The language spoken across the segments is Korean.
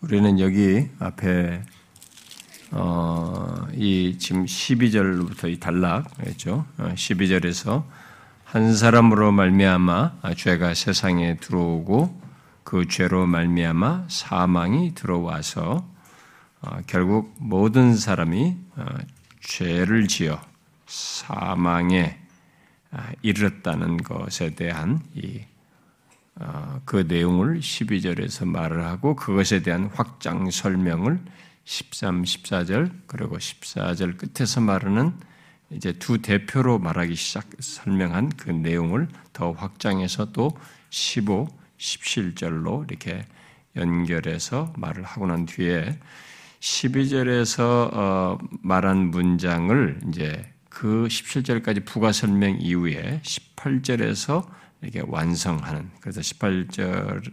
우리는 여기 앞에 어, 이 지금 12절부터 이 단락이죠. 12절에서 어, 한 사람으로 말미암아 죄가 세상에 들어오고 그 죄로 말미암아 사망이 들어와서 어, 결국 모든 사람이 어, 죄를 지어 사망에 아, 이르렀다는 것에 대한 이 어, 그 내용을 12절에서 말을 하고 그것에 대한 확장 설명을 13, 14절 그리고 14절 끝에서 말하는 이제 두 대표로 말하기 시작 설명한 그 내용을 더 확장해서 또 15, 17절로 이렇게 연결해서 말을 하고 난 뒤에 12절에서 어, 말한 문장을 이제 그 17절까지 부가 설명 이후에 18절에서 이렇게 완성하는 그래서 18절로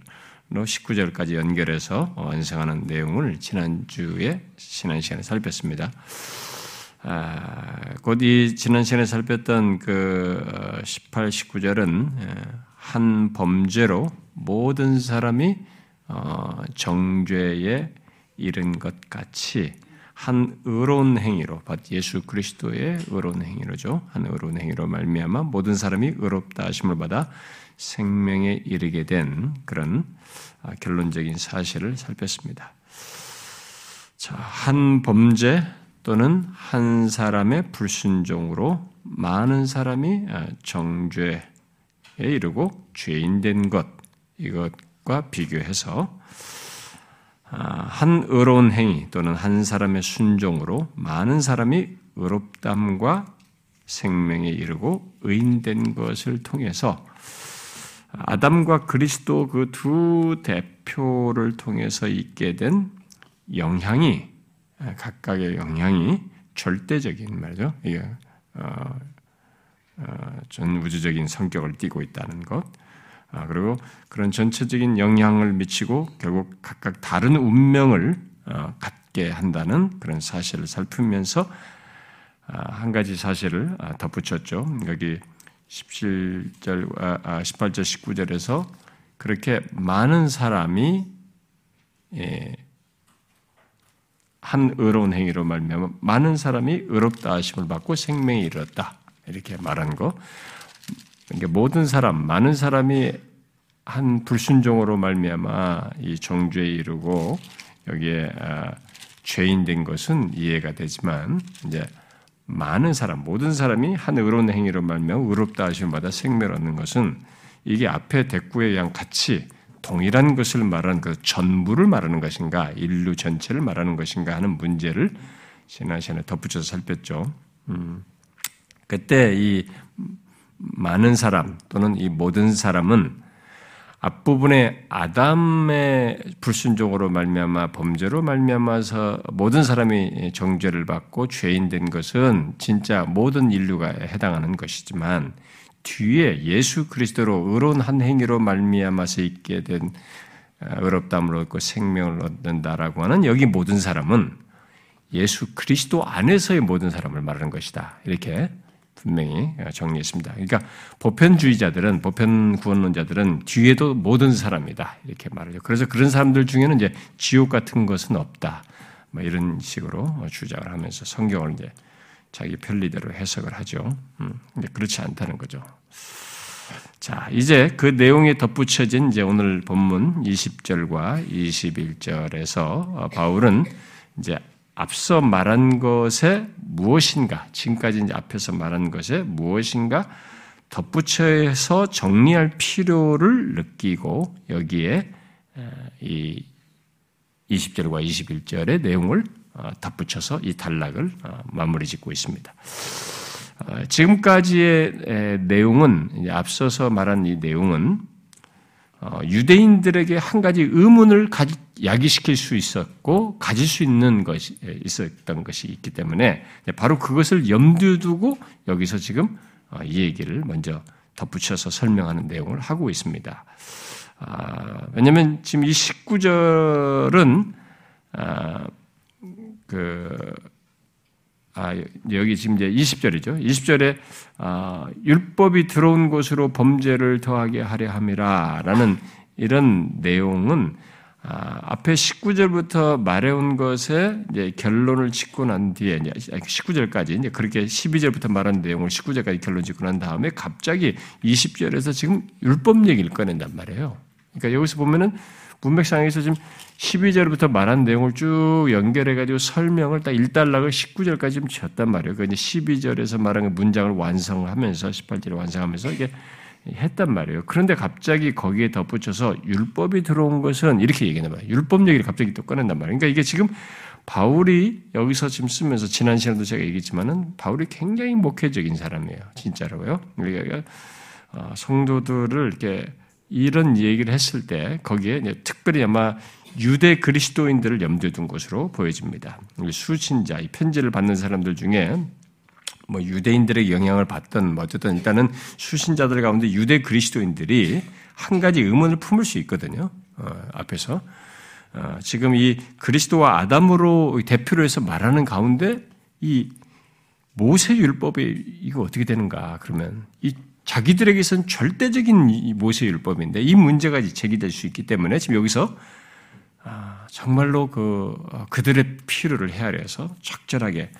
19절까지 연결해서 완성하는 내용을 지난주에 지난 시간에 살폈습니다. 아, 곧이 지난 시간에 살폈던 그 18, 19절은 한 범죄로 모든 사람이 어, 정죄에 이른 것 같이 한 의로운 행위로 예수 그리스도의 의로운 행위로죠. 한 의로운 행위로 말미암아 모든 사람이 의롭다 하심을 받아 생명에 이르게 된 그런 아, 결론적인 사실을 살폈습니다. 자, 한 범죄 또는 한 사람의 불순종으로 많은 사람이 아, 정죄에 이르고 죄인 된 것 이것과 비교해서 아, 한 의로운 행위 또는 한 사람의 순종으로 많은 사람이 의롭담과 생명에 이르고 의인된 것을 통해서 아담과 그리스도 그 두 대표를 통해서 있게 된 영향이 각각의 영향이 절대적인 말이죠. 이게 어, 어, 전 우주적인 성격을 띠고 있다는 것. 아, 그리고 그런 전체적인 영향을 미치고 결국 각각 다른 운명을 어, 갖게 한다는 그런 사실을 살피면서 아, 한 가지 사실을 아, 덧붙였죠. 여기 17절, 18절, 19절에서 그렇게 많은 사람이 예, 한 의로운 행위로 말미암아 많은 사람이 의롭다 하심을 받고 생명에 이르렀다 이렇게 말한 거. 그러니까 모든 사람, 많은 사람이 한 불순종으로 말미암아 이 정죄에 이르고 여기에 아, 죄인 된 것은 이해가 되지만 이제 많은 사람, 모든 사람이 한 의로운 행위로 말미암아 의롭다 하심받아 생명을 얻는 것은 이게 앞에 대꾸에 의한 같이 동일한 것을 말하는 그 전부를 말하는 것인가, 인류 전체를 말하는 것인가 하는 문제를 지난 시간에 덧붙여서 살폈죠. 음. 그때 이 많은 사람 또는 이 모든 사람은 앞부분에 아담의 불순종으로 말미암아 범죄로 말미암아서 모든 사람이 정죄를 받고 죄인 된 것은 진짜 모든 인류가 해당하는 것이지만 뒤에 예수 그리스도로 의로운 한 행위로 말미암아서 있게 된 어, 의롭담을 얻고 생명을 얻는다라고 하는 여기 모든 사람은 예수 그리스도 안에서의 모든 사람을 말하는 것이다. 이렇게 분명히 정리했습니다. 그러니까 보편주의자들은 보편 구원론자들은 뒤에도 모든 사람이다 이렇게 말하죠. 그래서 그런 사람들 중에는 이제 지옥 같은 것은 없다. 뭐 이런 식으로 주장을 하면서 성경을 이제 자기 편리대로 해석을 하죠. 음, 근데 그렇지 않다는 거죠. 자, 이제 그 내용에 덧붙여진 이제 오늘 본문 20절과 21절에서 바울은 이제 앞서 말한 것에 무엇인가, 지금까지 이제 앞에서 말한 것에 무엇인가 덧붙여서 정리할 필요를 느끼고 여기에 이 20절과 21절의 내용을 어, 덧붙여서 이 단락을 어, 마무리 짓고 있습니다. 어, 지금까지의 내용은 앞서서 말한 이 내용은 유대인들에게 한 가지 의문을 야기시킬 수 있었고 가질 수 있는 것이 있었던 것이 있기 때문에 바로 그것을 염두에 두고 여기서 지금 이 얘기를 먼저 덧붙여서 설명하는 내용을 하고 있습니다. 아, 왜냐하면 지금 이 19절은 그, 아, 여기 지금 이제 20절이죠. 20절에, 아, 율법이 들어온 곳으로 범죄를 더하게 하려 함이라 라는 이런 내용은 아, 앞에 19절부터 말해온 것에 이제 결론을 짓고 난 뒤에 이제 19절까지 이제 그렇게 12절부터 말한 내용을 19절까지 결론 짓고 난 다음에 갑자기 20절에서 지금 율법 얘기를 꺼낸단 말이에요. 그러니까 여기서 보면은 문맥상에서 지금 12절부터 말한 내용을 쭉 연결해가지고 설명을 딱 일단락을 19절까지 좀 지었단 말이에요. 그 이제 12절에서 말한 문장을 완성하면서 18절에 완성하면서 이게 했단 말이에요. 그런데 갑자기 거기에 덧붙여서 율법이 들어온 것은 이렇게 얘기하는 거예요. 율법 얘기를 갑자기 또 꺼낸단 말이에요. 그러니까 이게 지금 바울이 여기서 지금 쓰면서 지난 시간도 제가 얘기했지만은 바울이 굉장히 목회적인 사람이에요. 진짜로요. 그러니까 어, 성도들을 이렇게 이런 얘기를 했을 때 거기에 특별히 아마 유대 그리스도인들을 염두에 둔 것으로 보여집니다. 수신자, 이 편지를 받는 사람들 중에 뭐 유대인들의 영향을 받던 뭐 어쨌든 일단은 수신자들 가운데 유대 그리스도인들이 한 가지 의문을 품을 수 있거든요. 어, 앞에서 어, 지금 이 그리스도와 아담으로 대표로 해서 말하는 가운데 이 모세 율법이 이거 어떻게 되는가 그러면 이 자기들에게선 절대적인 모세 율법인데 이 문제가 제기될 수 있기 때문에 지금 여기서 아, 정말로 그 어, 그들의 필요를 헤아려서 적절하게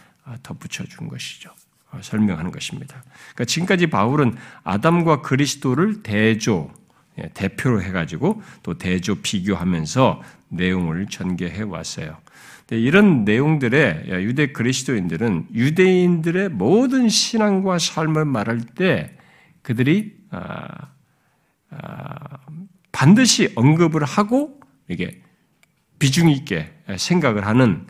덧붙여 준 것이죠. 어, 설명하는 것입니다. 그러니까 지금까지 바울은 아담과 그리스도를 대조, 예, 대표로 해가지고 또 대조 비교하면서 내용을 전개해 왔어요. 이런 내용들에 유대 그리스도인들은 유대인들의 모든 신앙과 삶을 말할 때 그들이 아, 아, 반드시 언급을 하고 이게 비중 있게 생각을 하는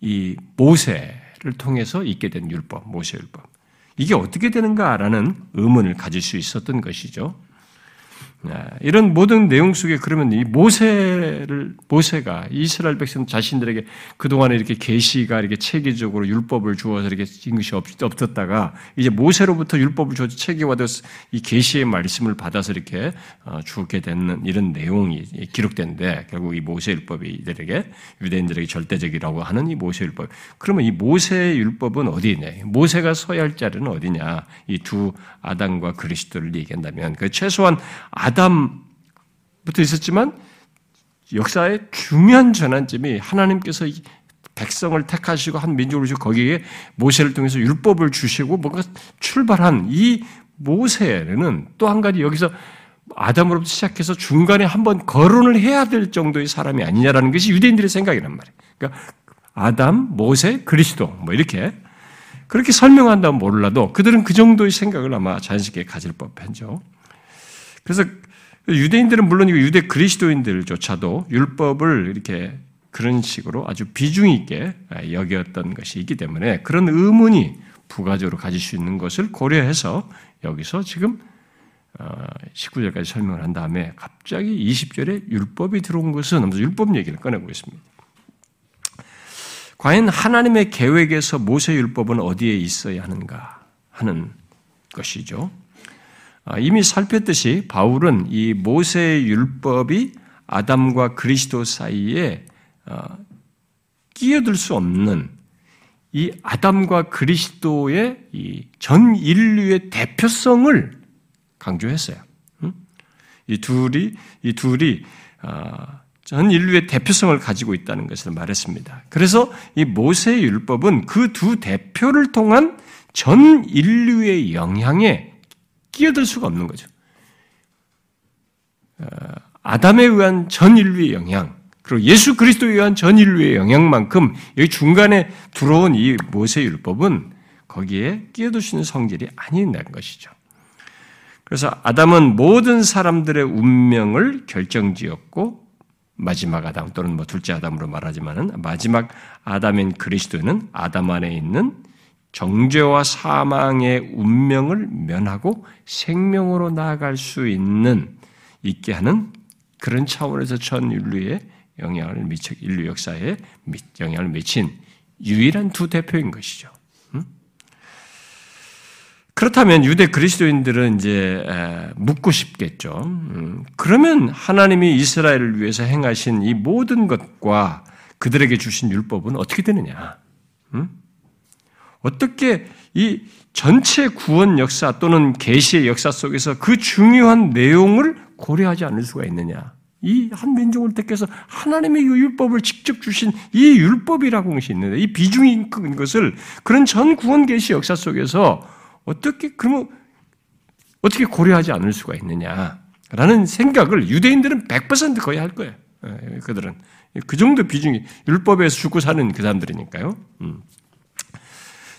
이 모세 를 통해서 있게 된 율법, 모세 율법. 이게 어떻게 되는가라는 의문을 가질 수 있었던 것이죠. 네, 이런 모든 내용 속에 그러면 이 모세를 모세가 이스라엘 백성 자신들에게 그 동안에 이렇게 계시가 이렇게 체계적으로 율법을 주어서 이렇게 진 것이 없었다가 이제 모세로부터 율법을 주어서 체계화돼서 이 계시의 말씀을 받아서 이렇게 어, 주게 되는 이런 내용이 기록된데 결국 이 모세 율법이 이들에게 유대인들에게 절대적이라고 하는 이 모세 율법. 그러면 이 모세 율법은 어디 있냐? 모세가 서야 할 자리는 어디냐? 이 두 아담과 그리스도를 얘기한다면 그 최소한 아 아담부터 있었지만 역사의 중요한 전환점이 하나님께서 백성을 택하시고 한 민족을 주시고 거기에 모세를 통해서 율법을 주시고 뭔가 출발한 이 모세는 또 한 가지 여기서 아담으로부터 시작해서 중간에 한번 거론을 해야 될 정도의 사람이 아니냐라는 것이 유대인들의 생각이란 말이에요. 그러니까 아담, 모세, 그리스도 뭐 이렇게 그렇게 설명한다면 몰라도 그들은 그 정도의 생각을 아마 자연스럽게 가질 법하죠. 그래서 유대인들은 물론 유대 그리스도인들조차도 율법을 이렇게 그런 식으로 아주 비중 있게 여겼던 것이 있기 때문에 그런 의문이 부가적으로 가질 수 있는 것을 고려해서 여기서 지금 19절까지 어, 설명을 한 다음에 갑자기 20절에 율법이 들어온 것은 율법 얘기를 꺼내고 있습니다. 과연 하나님의 계획에서 모세 율법은 어디에 있어야 하는가 하는 것이죠. 아, 이미 살폈듯이 바울은 이 모세의 율법이 아담과 그리스도 사이에 어, 끼어들 수 없는 이 아담과 그리스도의 전 인류의 대표성을 강조했어요. 이 둘이 이 둘이 아, 전 인류의 대표성을 가지고 있다는 것을 말했습니다. 그래서 이 모세 율법은 그 두 대표를 통한 전 인류의 영향에 끼어들 수가 없는 거죠. 어, 아담에 의한 전 인류의 영향, 그리고 예수 그리스도에 의한 전 인류의 영향만큼 여기 중간에 들어온 이 모세 율법은 거기에 끼어들 수 있는 성질이 아니라는 것이죠. 그래서 아담은 모든 사람들의 운명을 결정지었고 마지막 아담 또는 뭐 둘째 아담으로 말하지만은 마지막 아담인 그리스도는 아담 안에 있는 정죄와 사망의 운명을 면하고 생명으로 나아갈 수 있는 있게 하는 그런 차원에서 전 인류에 영향을 미쳐 인류 역사에 영향을 미친 유일한 두 대표인 것이죠. 음? 그렇다면 유대 그리스도인들은 이제 묻고 싶겠죠. 음, 그러면 하나님이 이스라엘을 위해서 행하신 이 모든 것과 그들에게 주신 율법은 어떻게 되느냐? 음? 어떻게 이 전체 구원 역사 또는 계시의 역사 속에서 그 중요한 내용을 고려하지 않을 수가 있느냐? 이 한 민족을 택해서 하나님의 율법을 직접 주신 이 율법이라고 것이 있는데 이 비중인 것을 그런 전 구원 계시 역사 속에서 어떻게 그러면 어떻게 고려하지 않을 수가 있느냐라는 생각을 유대인들은 100% 거의 할 거예요. 예, 그들은 그 정도 비중이 율법에서 죽고 사는 그 사람들이니까요. 음.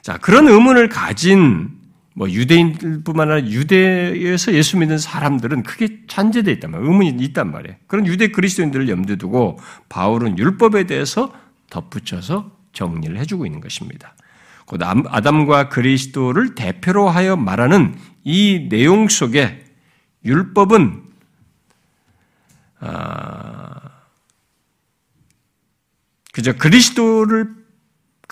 자 그런 의문을 가진 뭐 유대인뿐만 아니라 유대에서 예수 믿는 사람들은 크게 잔재되어 있단 말이에요. 의문이 있단 말이에요. 그런 유대 그리스도인들을 염두에 두고 바울은 율법에 대해서 덧붙여서 정리를 해주고 있는 것입니다. 곧 아담과 그리스도를 대표로 하여 말하는 이 내용 속에 율법은 아, 그저 그리스도를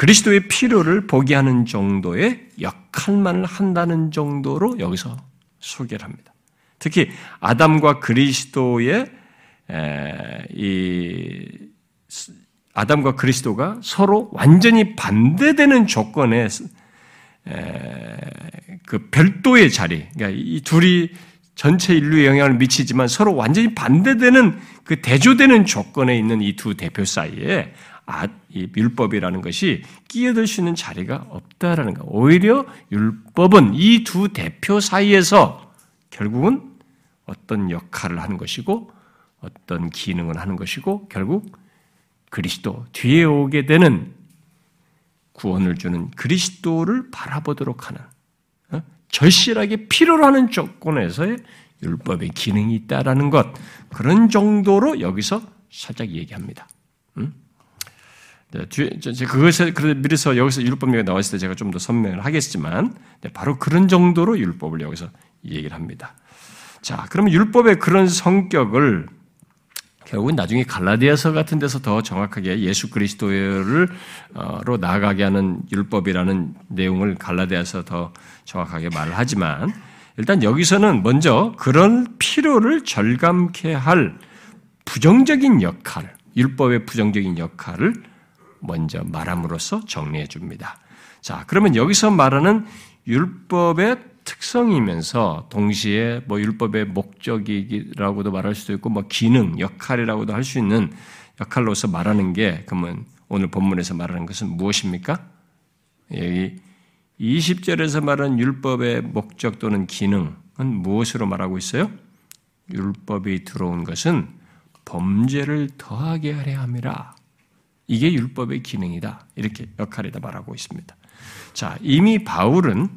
그리스도의 필요를 보게 하는 정도의 역할만을 한다는 정도로 여기서 소개를 합니다. 특히 아담과 그리스도의 이 아담과 그리스도가 서로 완전히 반대되는 조건에 그 별도의 자리, 그러니까 이 둘이 전체 인류에 영향을 미치지만 서로 완전히 반대되는 그 대조되는 조건에 있는 이 두 대표 사이에 율법이라는 것이 끼어들 수 있는 자리가 없다라는 거. 오히려 율법은 이 두 대표 사이에서 결국은 어떤 역할을 하는 것이고 어떤 기능을 하는 것이고 결국 그리스도 뒤에 오게 되는 구원을 주는 그리스도를 바라보도록 하는 어? 절실하게 필요로 하는 조건에서의 율법의 기능이 있다라는 것 그런 정도로 여기서 살짝 얘기합니다. 음? 네, 그것에 미리서 여기서 율법이 나왔을 때 제가 좀더 설명을 하겠지만 네, 바로 그런 정도로 율법을 여기서 얘기를 합니다. 자, 그러면 율법의 그런 성격을 결국은 나중에 갈라디아서 같은 데서 더 정확하게 예수 그리스도를 로 나아가게 하는 율법이라는 내용을 갈라디아서 더 정확하게 말을 하지만 일단 여기서는 먼저 그런 필요를 절감케 할 부정적인 역할, 율법의 부정적인 역할을 먼저 말함으로써 정리해 줍니다. 자, 그러면 여기서 말하는 율법의 특성이면서 동시에 뭐 율법의 목적이라고도 말할 수도 있고 뭐 기능, 역할이라고도 할 수 있는 역할로서 말하는 게 그러면 오늘 본문에서 말하는 것은 무엇입니까? 여기 20절에서 말하는 율법의 목적 또는 기능은 무엇으로 말하고 있어요? 율법이 들어온 것은 범죄를 더하게 하려 함이라. 이게 율법의 기능이다. 이렇게 역할이다 말하고 있습니다. 자, 이미 바울은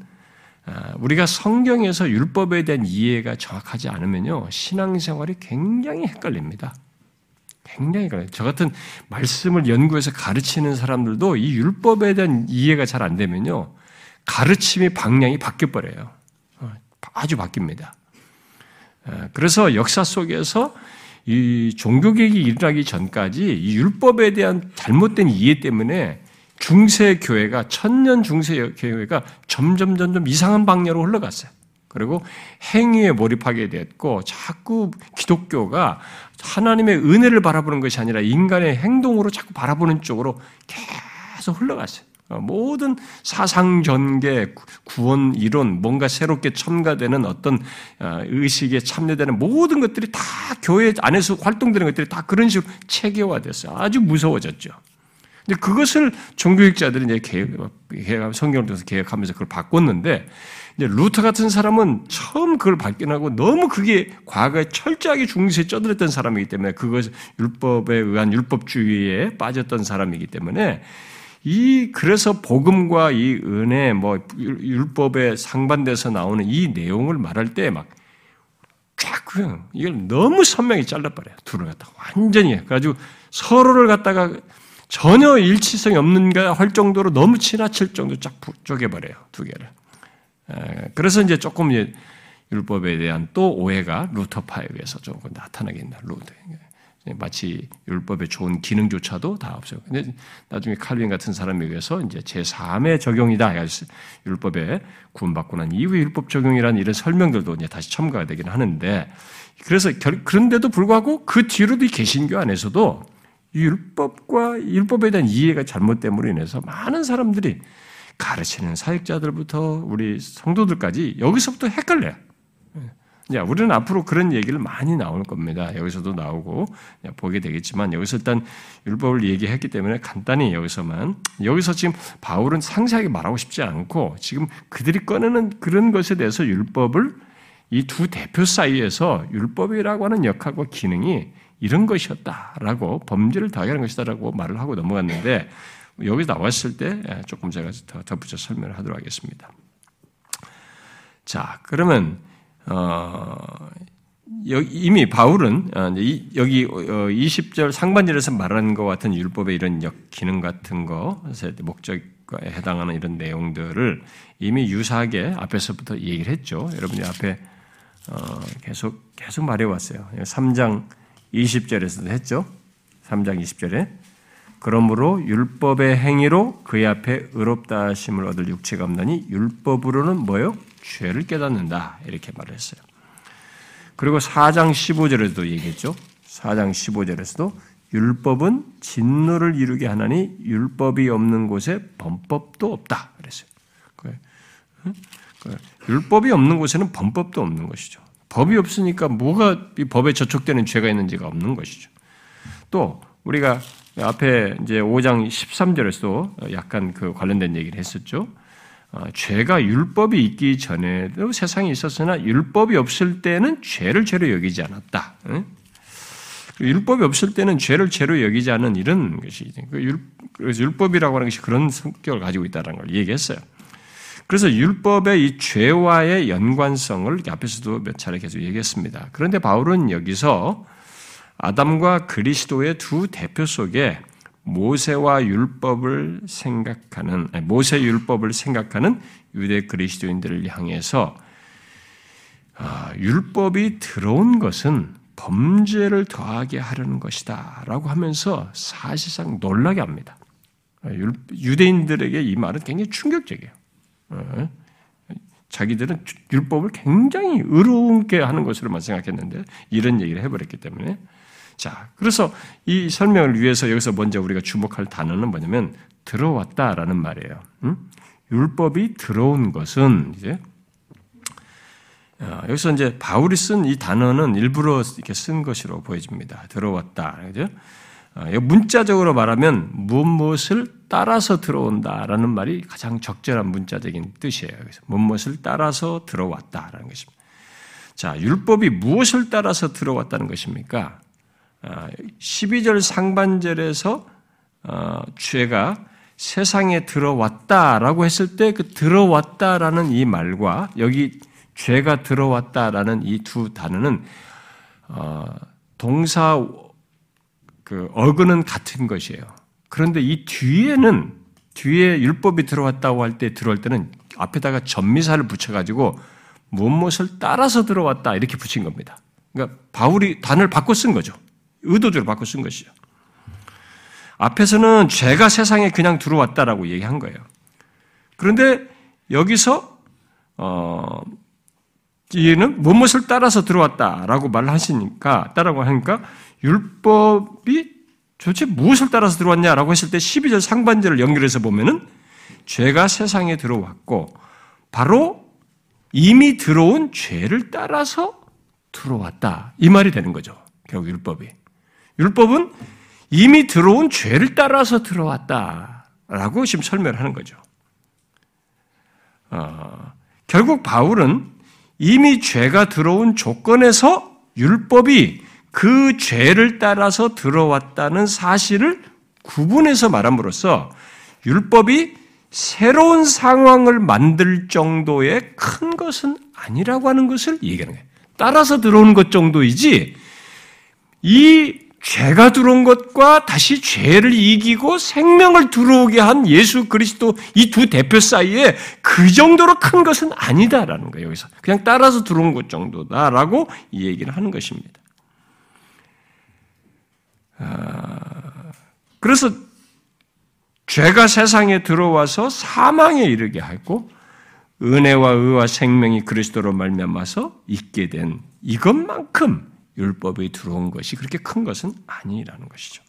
아, 우리가 성경에서 율법에 대한 이해가 정확하지 않으면요, 신앙생활이 굉장히 헷갈립니다. 굉장히 헷갈려요. 저 같은 말씀을 연구해서 가르치는 사람들도 이 율법에 대한 이해가 잘 안 되면요, 가르침의 방향이 바뀌어버려요. 어, 아주 바뀝니다. 아, 그래서 역사 속에서 이 종교개혁이 일어나기 전까지 이 율법에 대한 잘못된 이해 때문에 중세 교회가 천년 중세 교회가 점점 점점 이상한 방향으로 흘러갔어요. 그리고 행위에 몰입하게 됐고 자꾸 기독교가 하나님의 은혜를 바라보는 것이 아니라 인간의 행동으로 자꾸 바라보는 쪽으로 계속 흘러갔어요. 어, 모든 사상 전개, 구원 이론, 뭔가 새롭게 첨가되는 어떤 어, 의식에 참여되는 모든 것들이 다 교회 안에서 활동되는 것들이 다 그런 식으로 체계화됐어요. 아주 무서워졌죠. 근데 그것을 종교학자들이 이제 개혁, 성경을 통해서 개혁하면서 그걸 바꿨는데, 이제 루터 같은 사람은 처음 그걸 발견하고 너무 그게 과거에 철저하게 중세에 쩌들었던 사람이기 때문에 그것 율법에 의한 율법주의에 빠졌던 사람이기 때문에 이 그래서 복음과 이 은혜 뭐 율법에 상반돼서 나오는 이 내용을 말할 때 막 쫙 그냥 이걸 너무 선명히 잘라버려요. 둘을 갖다 완전히 그래가지고 서로를 갖다가 전혀 일치성이 없는가 할 정도로 너무 지나칠 정도 쫙 쪼개버려요. 두 개를. 그래서 이제 조금 이제 율법에 대한 또 오해가 루터파에 의해서 조금 나타나게 된다. 루터. 마치 율법의 좋은 기능조차도 다 없어요. 근데 나중에 칼빈 같은 사람에 의해서 이제 제3의 적용이다. 율법에 구원받고 난 이후의 율법 적용이라는 이런 설명들도 이제 다시 첨가가 되긴 하는데 그래서 그런데도 불구하고 그 뒤로도 개신교 안에서도 율법과 율법에 대한 이해가 잘못됨으로 인해서 많은 사람들이 가르치는 사역자들부터 우리 성도들까지 여기서부터 헷갈려요. 야, 우리는 앞으로 그런 얘기를 많이 나올 겁니다. 여기서도 나오고 보게 되겠지만 여기서 일단 율법을 얘기했기 때문에 간단히 여기서만 여기서 지금 바울은 상세하게 말하고 싶지 않고 지금 그들이 꺼내는 그런 것에 대해서 율법을 이 두 대표 사이에서 율법이라고 하는 역할과 기능이 이런 것이었다라고 범죄를 당하는 것이다라고 말을 하고 넘어갔는데 여기 나왔을 때 조금 제가 더 덧붙여 설명을 하도록 하겠습니다. 자, 그러면 어, 이미 바울은 어, 여기 20절 어, 상반절에서 말한 것 같은 율법의 이런 기능 같은 거, 목적에 해당하는 이런 내용들을 이미 유사하게 앞에서부터 얘기를 했죠. 여러분이 앞에 어, 계속 계속 말해왔어요. 3장 20절에서도 했죠. 3장 20절에 그러므로 율법의 행위로 그의 앞에 의롭다 하심을 얻을 육체가 없나니 율법으로는 뭐요? 죄를 깨닫는다. 이렇게 말했어요. 그리고 4장 15절에도 얘기했죠. 4장 15절에서도 율법은 진노를 이루게 하나니 율법이 없는 곳에 범법도 없다. 그랬어요. 율법이 없는 곳에는 범법도 없는 것이죠. 법이 없으니까 뭐가 이 법에 저촉되는 죄가 있는지가 없는 것이죠. 또 우리가 앞에 이제 5장 13절에서도 약간 그 관련된 얘기를 했었죠. 어, 죄가 율법이 있기 전에도 세상에 있었으나 율법이 없을 때는 죄를 죄로 여기지 않았다. 율법이 없을 때는 죄를 죄로 여기지 않는 이런 것이 그 그래서 율법이라고 하는 것이 그런 성격을 가지고 있다는 걸 얘기했어요. 그래서 율법의 이 죄와의 연관성을 앞에서도 몇 차례 계속 얘기했습니다. 그런데 바울은 여기서 아담과 그리스도의 두 대표 속에 모세와 율법을 생각하는 모세 율법을 생각하는 유대 그리스도인들을 향해서 아, 율법이 들어온 것은 범죄를 더하게 하려는 것이다라고 하면서 사실상 놀라게 합니다. 유대인들에게 이 말은 굉장히 충격적이에요. 어? 자기들은 율법을 굉장히 의롭게 하는 것으로만 생각했는데 이런 얘기를 해버렸기 때문에 자, 그래서 이 설명을 위해서 여기서 먼저 우리가 주목할 단어는 뭐냐면 들어왔다라는 말이에요. 음? 율법이 들어온 것은 이제 어, 여기서 이제 바울이 쓴 이 단어는 일부러 이렇게 쓴 것으로 보여집니다. 들어왔다. 그죠? 어, 문자적으로 말하면 무엇을 따라서 들어온다라는 말이 가장 적절한 문자적인 뜻이에요. 그래서 무엇을 따라서 들어왔다라는 것입니다. 자, 율법이 무엇을 따라서 들어왔다는 것입니까? 12절 아, 상반절에서 어, 죄가 세상에 들어왔다라고 했을 때 그 들어왔다라는 이 말과 여기 죄가 들어왔다라는 이 두 단어는 어, 동사 그 어근은 같은 것이에요. 그런데 이 뒤에는 뒤에 율법이 들어왔다고 할 때 들어올 때는 앞에다가 전미사를 붙여가지고 무엇을 따라서 들어왔다 이렇게 붙인 겁니다. 그러니까 바울이 단어를 바꿔 쓴 거죠. 의도적으로 바꿔 쓴 것이죠. 앞에서는 죄가 세상에 그냥 들어왔다라고 얘기한 거예요. 그런데 여기서 어, 얘는 무엇을 따라서 들어왔다라고 말을 하시니까 따라고 하니까 율법이 도대체 무엇을 따라서 들어왔냐라고 했을 때 12절 상반절을 연결해서 보면은 죄가 세상에 들어왔고 바로 이미 들어온 죄를 따라서 들어왔다. 이 말이 되는 거죠. 결국 율법이. 율법은 이미 들어온 죄를 따라서 들어왔다라고 지금 설명을 하는 거죠. 어, 결국 바울은 이미 죄가 들어온 조건에서 율법이 그 죄를 따라서 들어왔다는 사실을 구분해서 말함으로써 율법이 새로운 상황을 만들 정도의 큰 것은 아니라고 하는 것을 얘기하는 거예요. 따라서 들어오는 것 정도이지 이 죄가 들어온 것과 다시 죄를 이기고 생명을 들어오게 한 예수 그리스도 이 두 대표 사이에 그 정도로 큰 것은 아니다라는 거예요. 여기서 그냥 따라서 들어온 것 정도다라고 이 얘기를 하는 것입니다. 아, 그래서 죄가 세상에 들어와서 사망에 이르게 하고 은혜와 의와 생명이 그리스도로 말미암아서 있게 된 이것만큼 율법이 들어온 것이 그렇게 큰 것은 아니라는 것이죠.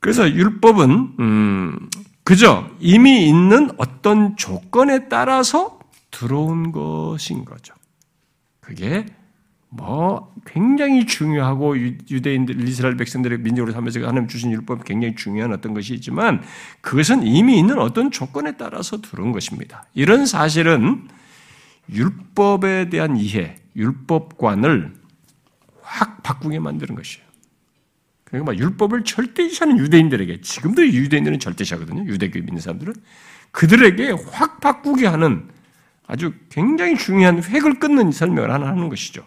그래서 율법은 음, 그저 이미 있는 어떤 조건에 따라서 들어온 것인 거죠. 그게 뭐 굉장히 중요하고 유대인들 이스라엘 백성들의 민족으로 살면서 하나님 주신 율법이 굉장히 중요한 어떤 것이 있지만 그것은 이미 있는 어떤 조건에 따라서 들어온 것입니다. 이런 사실은 율법에 대한 이해, 율법관을 확 바꾸게 만드는 것이에요. 그러니까 막 율법을 절대시하는 유대인들에게 지금도 유대인들은 절대시하거든요. 유대교 믿는 사람들은 그들에게 확 바꾸게 하는 아주 굉장히 중요한 획을 끊는 설명을 하나 하는 것이죠.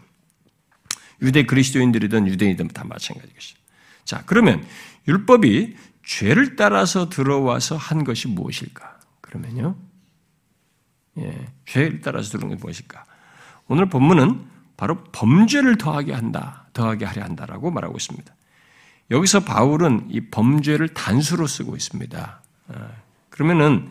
유대 그리스도인들이든 유대인이든 다 마찬가지 것이죠. 자, 그러면 율법이 죄를 따라서 들어와서 한 것이 무엇일까? 그러면요. 예, 죄를 따라서 들어온 것이 무엇일까? 오늘 본문은 바로 범죄를 더하게 한다, 더하게 하려 한다라고 말하고 있습니다. 여기서 바울은 이 범죄를 단수로 쓰고 있습니다. 어, 그러면은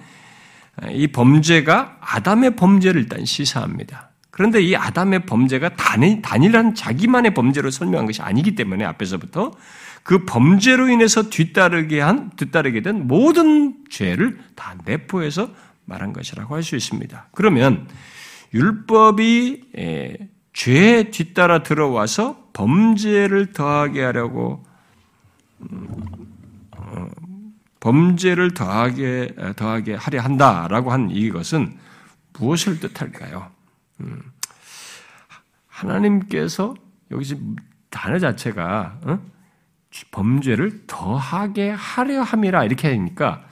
이 범죄가 아담의 범죄를 일단 시사합니다. 그런데 이 아담의 범죄가 단일, 단일한 자기만의 범죄로 설명한 것이 아니기 때문에 앞에서부터 그 범죄로 인해서 뒤따르게 한, 뒤따르게 된 모든 죄를 다 내포해서 말한 것이라고 할 수 있습니다. 그러면 율법이 죄에 뒤따라 들어와서 범죄를 더하게 하려고 음, 어, 범죄를 더하게 더하게 하려 한다라고 한 이것은 무엇을 뜻할까요? 음, 하나님께서 여기서 단어 자체가 어? 범죄를 더하게 하려 함이라 이렇게 하니까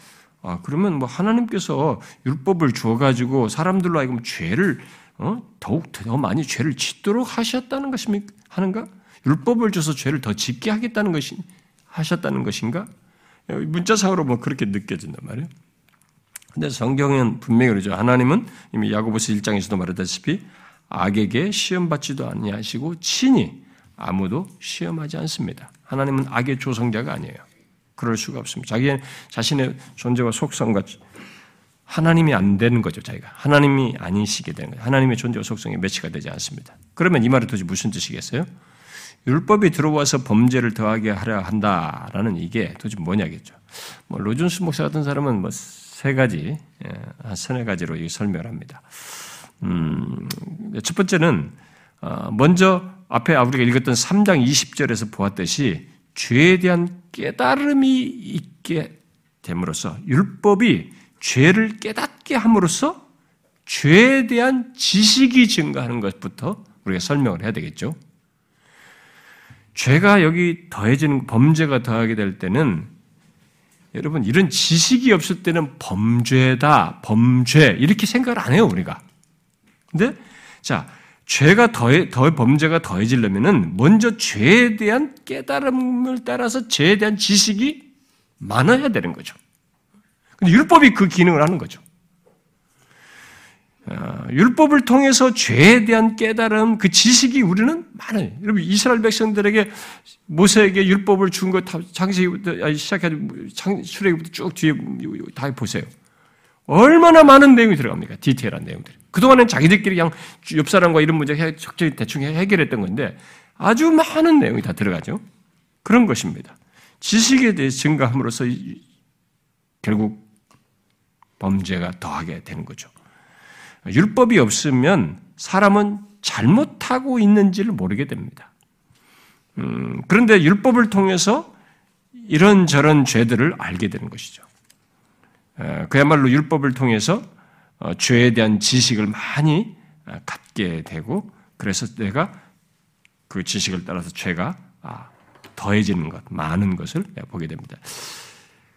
아, 그러면 뭐 하나님께서 율법을 주어 가지고 사람들로 하여금 죄를 어? 더욱 더 많이 죄를 짓도록 하셨다는 것입니까? 하는가? 율법을 줘서 죄를 더 짓게 하겠다는 것이 하셨다는 것인가? 문자상으로 뭐 그렇게 느껴진단 말이에요. 근데 성경은 분명히 그러죠. 하나님은 이미 야고보스 1장에서도 말했다시피 악에게 시험받지도 아니하시고 친히 아무도 시험하지 않습니다. 하나님은 악의 조성자가 아니에요. 그럴 수가 없습니다. 자기 자신의 존재와 속성과 하나님이 안 되는 거죠, 자기가. 하나님이 아니시게 되는 거예요. 하나님의 존재와 속성이 매치가 되지 않습니다. 그러면 이 말은 도대체 무슨 뜻이겠어요? 율법이 들어와서 범죄를 더하게 하려 한다라는 이게 도대체 뭐냐겠죠. 뭐 로준스 목사 같은 사람은 뭐 세 가지, 예, 한 서너 가지로 설명을 합니다. 음, 첫 번째는 어, 먼저 앞에 우리가 읽었던 3장 20절에서 보았듯이 죄에 대한 깨달음이 있게 됨으로써 율법이 죄를 깨닫게 함으로써 죄에 대한 지식이 증가하는 것부터 우리가 설명을 해야 되겠죠. 죄가 여기 더해지는 범죄가 더하게 될 때는 여러분 이런 지식이 없을 때는 범죄다, 범죄 이렇게 생각을 안 해요 우리가. 근데 자 죄가 더해 더 범죄가 더해지려면은 먼저 죄에 대한 깨달음을 따라서 죄에 대한 지식이 많아야 되는 거죠. 근데 율법이 그 기능을 하는 거죠. 어, 율법을 통해서 죄에 대한 깨달음, 그 지식이 우리는 많아요. 여러분, 이스라엘 백성들에게 모세에게 율법을 준 거 장세기부터 시작해서 출애기부터 쭉 뒤에 다 보세요. 얼마나 많은 내용이 들어갑니까? 디테일한 내용들이. 그동안은 자기들끼리 그냥 옆 사람과 이런 문제 적절히 대충 해결했던 건데 아주 많은 내용이 다 들어가죠. 그런 것입니다. 지식에 대해 증가함으로써 결국 범죄가 더하게 되는 거죠. 율법이 없으면 사람은 잘못하고 있는지를 모르게 됩니다. 음, 그런데 율법을 통해서 이런저런 죄들을 알게 되는 것이죠. 그야말로 율법을 통해서 어, 죄에 대한 지식을 많이 어, 갖게 되고 그래서 내가 그 지식을 따라서 죄가 아, 더해지는 것, 많은 것을 보게 됩니다.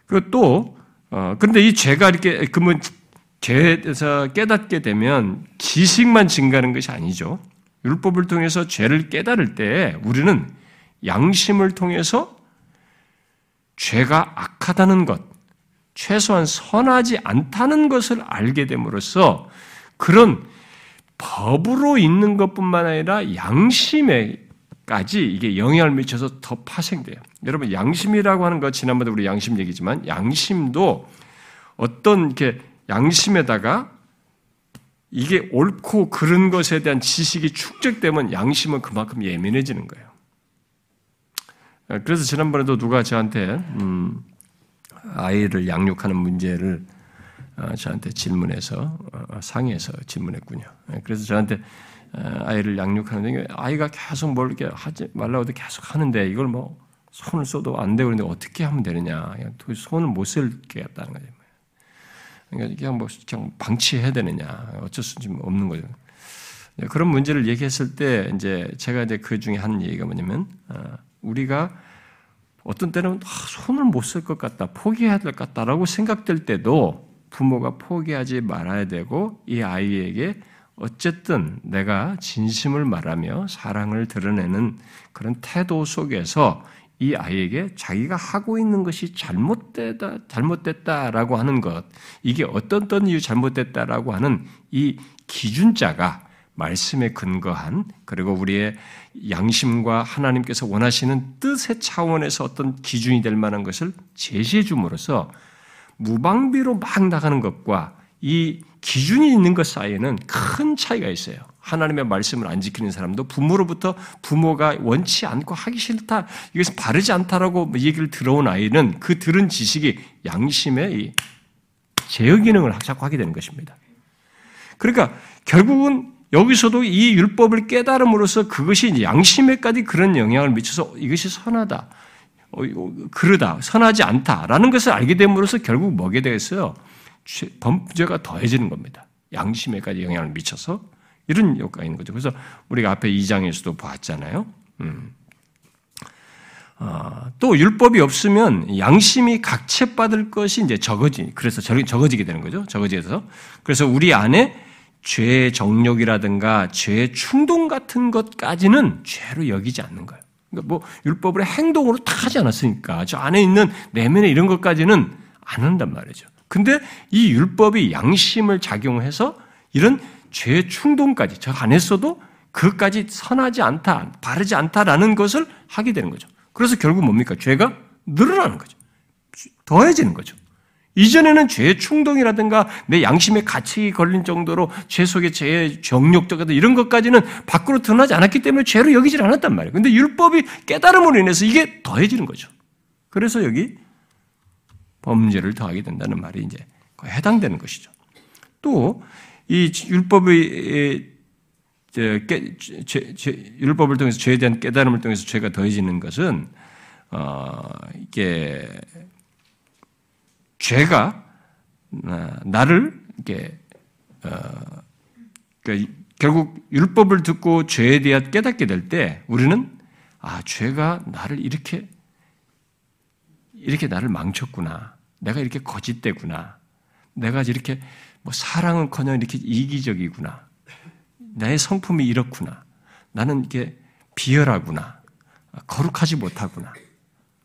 그리고 또 어, 그런데 이 죄가 이렇게 그러면 죄에서 깨닫게 되면 지식만 증가하는 것이 아니죠. 율법을 통해서 죄를 깨달을 때 우리는 양심을 통해서 죄가 악하다는 것, 최소한 선하지 않다는 것을 알게 됨으로써 그런 법으로 있는 것뿐만 아니라 양심에 까지 이게 영향을 미쳐서 더 파생돼요. 여러분 양심이라고 하는 것 지난번에 우리 양심 얘기지만 양심도 어떤 이렇게 양심에다가 이게 옳고 그른 것에 대한 지식이 축적되면 양심은 그만큼 예민해지는 거예요. 그래서 지난번에도 누가 저한테 음, 아이를 양육하는 문제를 어, 저한테 질문해서 어, 상해서 질문했군요. 그래서 저한테 아이를 양육하는데 아이가 계속 뭘 이렇게 하지 말라고 도 계속 하는데 이걸 뭐 손을 써도 안 되고 그런데 어떻게 하면 되느냐. 손을 못 쓸겠다는 거죠. 그러니까 그냥 뭐 그냥 방치해야 되느냐. 어쩔 수 없는 거죠. 네, 그런 문제를 얘기했을 때 이제 제가 이제 그 중에 한 얘기가 뭐냐면 어, 우리가 어떤 때는 아, 손을 못 쓸 것 같다, 포기해야 될 것 같다라고 생각될 때도 부모가 포기하지 말아야 되고 이 아이에게 어쨌든 내가 진심을 말하며 사랑을 드러내는 그런 태도 속에서 이 아이에게 자기가 하고 있는 것이 잘못되다, 잘못됐다라고 하는 것, 이게 어떤 어떤 이유 잘못됐다라고 하는 이 기준자가 말씀에 근거한 그리고 우리의 양심과 하나님께서 원하시는 뜻의 차원에서 어떤 기준이 될 만한 것을 제시해 줌으로써 무방비로 막 나가는 것과 이 기준이 있는 것 사이에는 큰 차이가 있어요. 하나님의 말씀을 안 지키는 사람도 부모로부터 부모가 원치 않고 하기 싫다, 이것은 바르지 않다라고 얘기를 들어온 아이는 그 들은 지식이 양심의 제어 기능을 자꾸 하게 되는 것입니다. 그러니까 결국은 여기서도 이 율법을 깨달음으로써 그것이 양심에까지 그런 영향을 미쳐서 이것이 선하다, 어, 그르다, 선하지 않다라는 것을 알게 됨으로써 결국 뭐게 되겠어요? 범죄가 더해지는 겁니다. 양심에까지 영향을 미쳐서 이런 효과가 있는 거죠. 그래서 우리가 앞에 2장에서도 봤잖아요. 음. 어, 또 율법이 없으면 양심이 각체받을 것이 이제 적어지, 그래서 적어지게 되는 거죠. 적어져서. 그래서 우리 안에 죄의 정욕이라든가 죄의 충동 같은 것까지는 죄로 여기지 않는 거예요. 그러니까 뭐 율법을 행동으로 다 하지 않았으니까 저 안에 있는 내면에 이런 것까지는 안 한단 말이죠. 근데 이 율법이 양심을 작용해서 이런 죄의 충동까지 저 안에서도 그것까지 선하지 않다, 바르지 않다라는 것을 하게 되는 거죠. 그래서 결국 뭡니까? 죄가 늘어나는 거죠. 더해지는 거죠. 이전에는 죄의 충동이라든가 내 양심의 가책이 걸린 정도로 죄 속에 죄의 정욕적인 이런 것까지는 밖으로 드러나지 않았기 때문에 죄로 여기질 않았단 말이에요. 근데 율법이 깨달음으로 인해서 이게 더해지는 거죠. 그래서 여기 범죄를 더하게 된다는 말이 이제 해당되는 것이죠. 또 이 율법의 깨, 죄, 죄, 율법을 통해서 죄에 대한 깨달음을 통해서 죄가 더해지는 것은 어, 이게 죄가 어, 나를 이게 어, 그러니까 결국 율법을 듣고 죄에 대해 깨닫게 될 때 우리는 아 죄가 나를 이렇게 이렇게 나를 망쳤구나. 내가 이렇게 거짓되구나. 내가 이렇게 뭐 사랑은커녕 이렇게 이기적이구나. 나의 성품이 이렇구나. 나는 이게 비열하구나. 거룩하지 못하구나.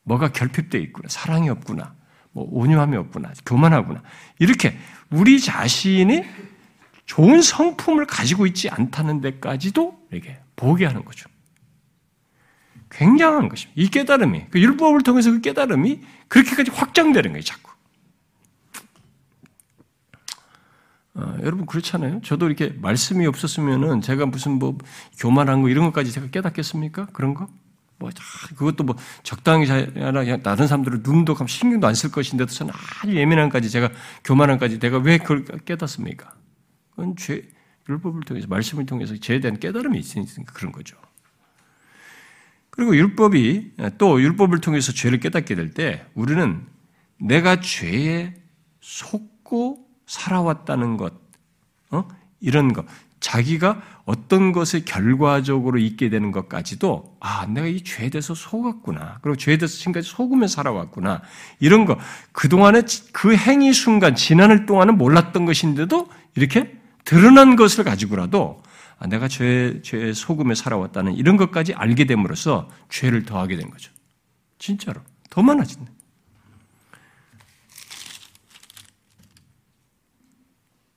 뭐가 결핍되어 있구나. 사랑이 없구나. 뭐 온유함이 없구나. 교만하구나. 이렇게 우리 자신이 좋은 성품을 가지고 있지 않다는 데까지도 이렇게 보게 하는 거죠. 굉장한 것입니다. 이 깨달음이, 그 율법을 통해서 그 깨달음이 그렇게까지 확장되는 거예요, 자꾸. 어, 여러분 그렇잖아요. 저도 이렇게 말씀이 없었으면은 제가 무슨 뭐 교만한 거 이런 것까지 제가 깨닫겠습니까? 그런 거? 뭐 그것도 뭐 적당히 잘하나 다른 사람들은 눈도 감 신경도 안 쓸 것인데도 저는 아주 예민한까지 제가 교만한까지 내가 왜 그걸 깨닫습니까? 그건 죄 율법을 통해서 말씀을 통해서 죄에 대한 깨달음이 있으니까 그런 거죠. 그리고 율법이 또 율법을 통해서 죄를 깨닫게 될 때 우리는 내가 죄에 속고 살아왔다는 것, 어? 이런 것, 자기가 어떤 것을 결과적으로 있게 되는 것까지도 아 내가 이 죄에 대해서 속았구나. 그리고 죄에 대해서 지금까지 속으며 살아왔구나. 이런 거. 그 동안에 그 행위 순간 지나는 동안은 몰랐던 것인데도 이렇게 드러난 것을 가지고라도 아, 내가 죄, 죄에 속으며 살아왔다는 이런 것까지 알게 됨으로써 죄를 더하게 된 거죠 진짜로 더 많아진다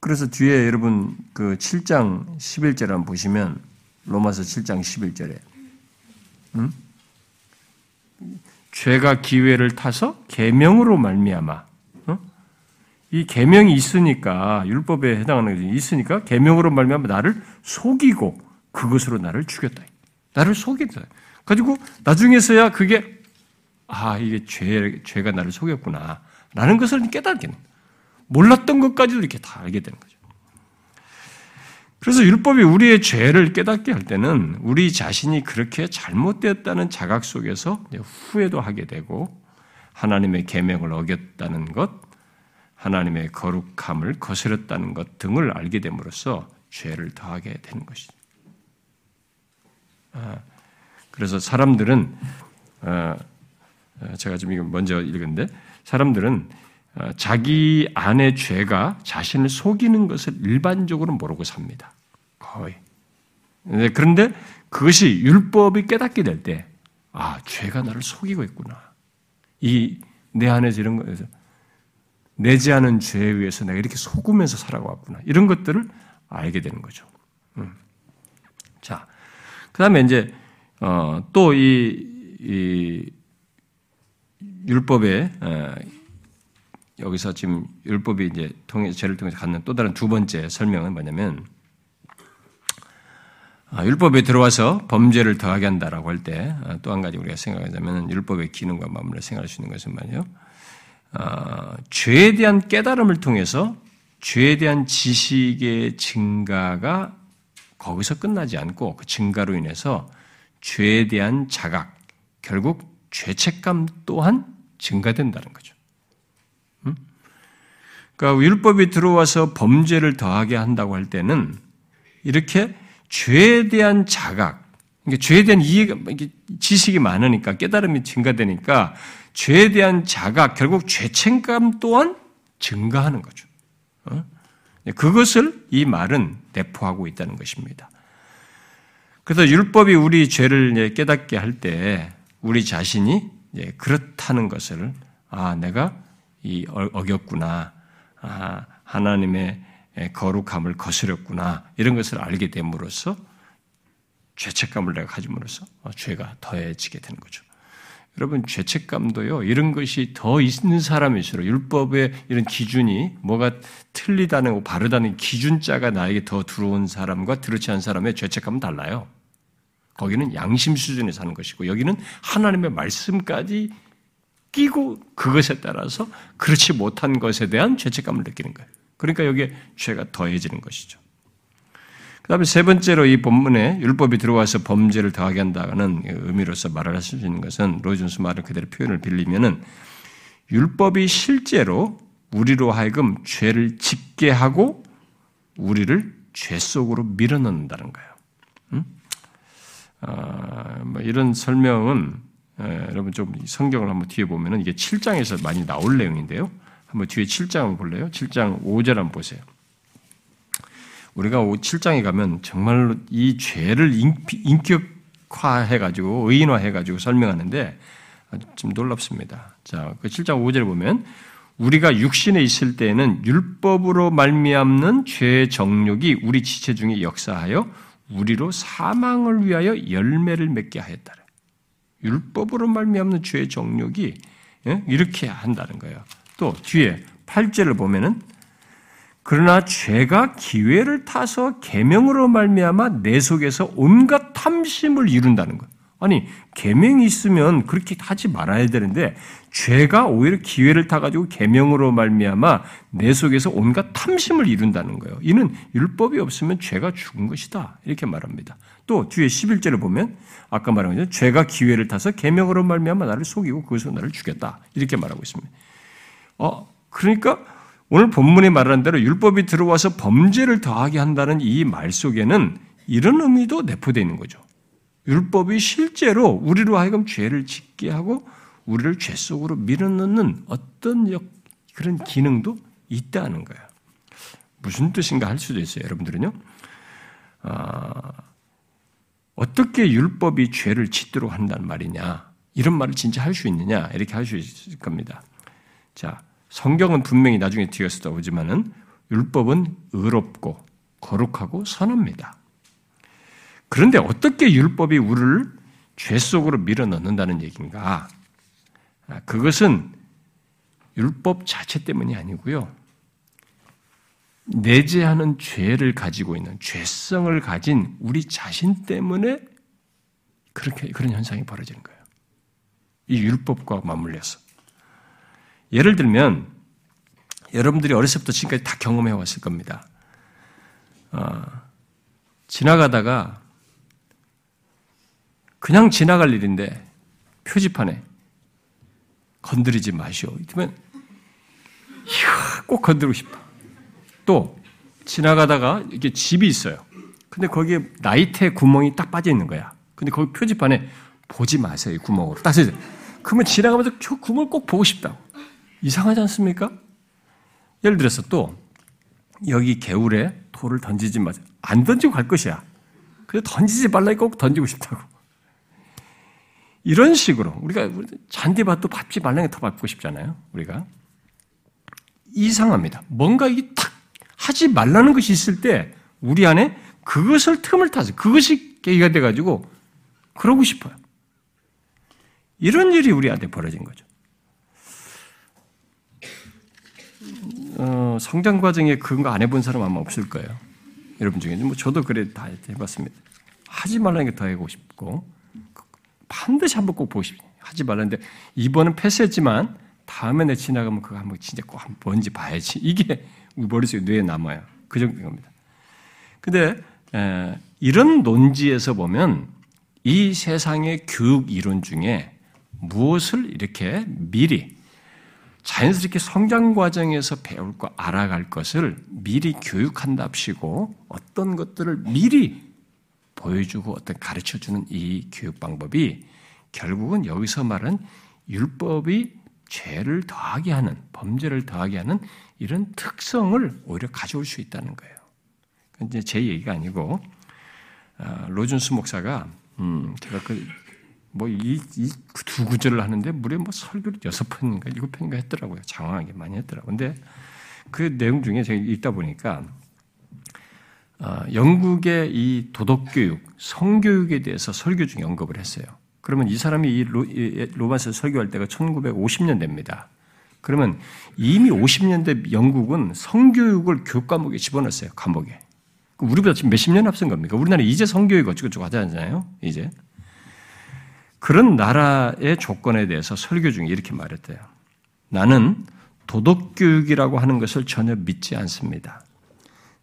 그래서 뒤에 여러분 그 7장 11절 한번 보시면 로마서 7장 11절에 음? 죄가 기회를 타서 계명으로 말미암아 어? 이 계명이 있으니까 율법에 해당하는 것이 있으니까 계명으로 말미암아 나를 속이고 그것으로 나를 죽였다. 나를 속였다. 가지고 나중에서야 그게 아 이게 죄 죄가 나를 속였구나 라는 것을 깨닫게. 몰랐던 것까지도 이렇게 다 알게 되는 거죠. 그래서 율법이 우리의 죄를 깨닫게 할 때는 우리 자신이 그렇게 잘못되었다는 자각 속에서 후회도 하게 되고 하나님의 계명을 어겼다는 것, 하나님의 거룩함을 거스렸다는 것 등을 알게 됨으로써 죄를 더하게 되는 것이죠. 아, 그래서 사람들은 아, 제가 지금 이거 먼저 읽은데 사람들은 어, 자기 안의 죄가 자신을 속이는 것을 일반적으로 모르고 삽니다. 거의. 그런데 그것이 율법이 깨닫게 될 때, 아, 죄가 나를 속이고 있구나. 이, 내 안에서 이런 거에서, 내지 않은 죄에 의해서 내가 이렇게 속으면서 살아왔구나. 이런 것들을 알게 되는 거죠. 음. 자, 그 다음에 이제, 어, 또 이, 이, 율법에, 어, 여기서 지금 율법이 이제 통해 죄를 통해서 갖는 또 다른 두 번째 설명은 뭐냐면 아, 율법에 들어와서 범죄를 더하게 한다라고 할 때 또한 아, 가지 우리가 생각하자면 율법의 기능과 맞물려 생각할 수 있는 것은 말이요. 어, 죄에 대한 깨달음을 통해서 죄에 대한 지식의 증가가 거기서 끝나지 않고 그 증가로 인해서 죄에 대한 자각, 결국 죄책감 또한 증가된다는 거죠. 그러니까 율법이 들어와서 범죄를 더하게 한다고 할 때는 이렇게 죄에 대한 자각, 그러니까 죄에 대한 이해가 지식이 많으니까 깨달음이 증가되니까 죄에 대한 자각, 결국 죄책감 또한 증가하는 거죠. 어? 그것을 이 말은 내포하고 있다는 것입니다. 그래서 율법이 우리 죄를 깨닫게 할 때 우리 자신이 그렇다는 것을 아 내가 이 어겼구나 아, 하나님의 거룩함을 거스렸구나 이런 것을 알게 됨으로써 죄책감을 내가 가짐으로써 어, 죄가 더해지게 되는 거죠. 여러분 죄책감도요 이런 것이 더 있는 사람일수록 율법의 이런 기준이 뭐가 틀리다는 바르다는 기준자가 나에게 더 들어온 사람과 들어지 않은 사람의 죄책감은 달라요. 거기는 양심 수준에 사는 것이고 여기는 하나님의 말씀까지 끼고 그것에 따라서 그렇지 못한 것에 대한 죄책감을 느끼는 거예요. 그러니까 여기에 죄가 더해지는 것이죠. 그 다음에 세 번째로 이 본문에 율법이 들어와서 범죄를 더하게 한다는 의미로서 말을 할 수 있는 것은 로이존스 말을 그대로 표현을 빌리면은 율법이 실제로 우리로 하여금 죄를 짓게 하고 우리를 죄 속으로 밀어넣는다는 거예요. 음? 아, 뭐 이런 설명은 예, 여러분 좀 성경을 한번 뒤에 보면은 이게 7장에서 많이 나올 내용인데요. 한번 뒤에 7장 한번 볼래요? 7장 5절 한번 보세요. 우리가 7장에 가면 정말로 이 죄를 인격화해가지고 의인화해가지고 설명하는데 좀 놀랍습니다. 자, 그 7장 5절 보면 우리가 육신에 있을 때에는 율법으로 말미암는 죄의 정욕이 우리 지체 중에 역사하여 우리로 사망을 위하여 열매를 맺게 하였다. 율법으로 말미암는 죄의 정욕이 예? 이렇게 한다는 거예요. 또 뒤에 8절을 보면은 그러나 죄가 기회를 타서 계명으로 말미암아 내 속에서 온갖 탐심을 이룬다는 것. 아니 계명이 있으면 그렇게 하지 말아야 되는데 죄가 오히려 기회를 타 가지고 계명으로 말미암아 내 속에서 온갖 탐심을 이룬다는 거예요. 이는 율법이 없으면 죄가 죽은 것이다. 이렇게 말합니다. 또 뒤에 11절을 보면 아까 말한 거죠. 죄가 기회를 타서 계명으로 말미암아 나를 속이고 그것으로 나를 죽였다. 이렇게 말하고 있습니다. 어, 그러니까 오늘 본문에 말하는 대로 율법이 들어와서 범죄를 더하게 한다는 이 말 속에는 이런 의미도 내포되어 있는 거죠. 율법이 실제로 우리로 하여금 죄를 짓게 하고 우리를 죄 속으로 밀어넣는 어떤 역, 그런 기능도 있다는 거예요. 무슨 뜻인가 할 수도 있어요, 여러분들은요. 아, 어떻게 율법이 죄를 짓도록 한다는 말이냐? 이런 말을 진짜 할 수 있느냐? 이렇게 할 수 있을 겁니다. 자, 성경은 분명히 나중에 뒤에서 나오지만은 율법은 의롭고 거룩하고 선합니다. 그런데 어떻게 율법이 우리를 죄 속으로 밀어 넣는다는 얘기인가? 아, 그것은 율법 자체 때문이 아니고요. 내재하는 죄를 가지고 있는 죄성을 가진 우리 자신 때문에 그렇게 그런 현상이 벌어지는 거예요. 이 율법과 맞물려서. 예를 들면 여러분들이 어렸을 때부터 지금까지 다 경험해 왔을 겁니다. 어, 지나가다가 그냥 지나갈 일인데 표지판에 건드리지 마시오. 이러면 꼭 건드리고 싶어. 또 지나가다가 이게 집이 있어요. 근데 거기에 나이테 구멍이 딱 빠져 있는 거야. 근데 거기 표지판에 보지 마세요. 이 구멍으로. 딱 써져. 그러면 지나가면서 저 구멍을 꼭 보고 싶다고. 이상하지 않습니까? 예를 들어서 또 여기 개울에 돌을 던지지 마세요. 안 던지고 갈 것이야. 그래서 던지지 말라니까 꼭 던지고 싶다고. 이런 식으로 우리가 잔디밭도 밟지 말라니까 더 밟고 싶잖아요. 우리가 이상합니다. 뭔가 이게 탁 하지 말라는 것이 있을 때 우리 안에 그것을 틈을 타서 그것이 계기가 돼가지고 그러고 싶어요. 이런 일이 우리한테 벌어진 거죠. 어, 성장 과정에 그런 거 안 해본 사람 아마 없을 거예요. 여러분 중에 뭐 저도 그래 다 해봤습니다. 하지 말라는 게 더 하고 싶고 반드시 한번 꼭 보고 싶어요. 하지 말라는데 이번은 패스했지만 다음에 내 지나가면 그거 한번 진짜 꼭 뭔지 봐야지. 이게 머릿속에 뇌에 남아요. 그 정도인 겁니다. 근데 에, 이런 논지에서 보면 이 세상의 교육 이론 중에 무엇을 이렇게 미리 자연스럽게 성장 과정에서 배울 거 알아갈 것을 미리 교육한답시고 어떤 것들을 미리 보여주고 어떤 가르쳐 주는 이 교육 방법이 결국은 여기서 말한 율법이 죄를 더하게 하는 범죄를 더하게 하는 이런 특성을 오히려 가져올 수 있다는 거예요. 이제 제 얘기가 아니고 아, 로준스 목사가 음, 제가 그 뭐이이두 구절을 하는데 무려 뭐 설교를 여섯 편인가 일곱 편인가 했더라고요. 장황하게 많이 했더라고요. 근데 그 내용 중에 제가 읽다 보니까 어, 영국의 이 도덕교육, 성교육에 대해서 설교 중에 언급을 했어요. 그러면 이 사람이 이 로, 로마서 설교할 때가 1950년대입니다. 그러면 이미 50년대 영국은 성교육을 교육 과목에 집어넣었어요. 과목에. 우리보다 지금 몇십 년 앞선 겁니까? 우리나라 이제 성교육 어쩌고저쩌고 하잖아요. 이제. 그런 나라의 조건에 대해서 설교 중에 이렇게 말했대요. 나는 도덕교육이라고 하는 것을 전혀 믿지 않습니다.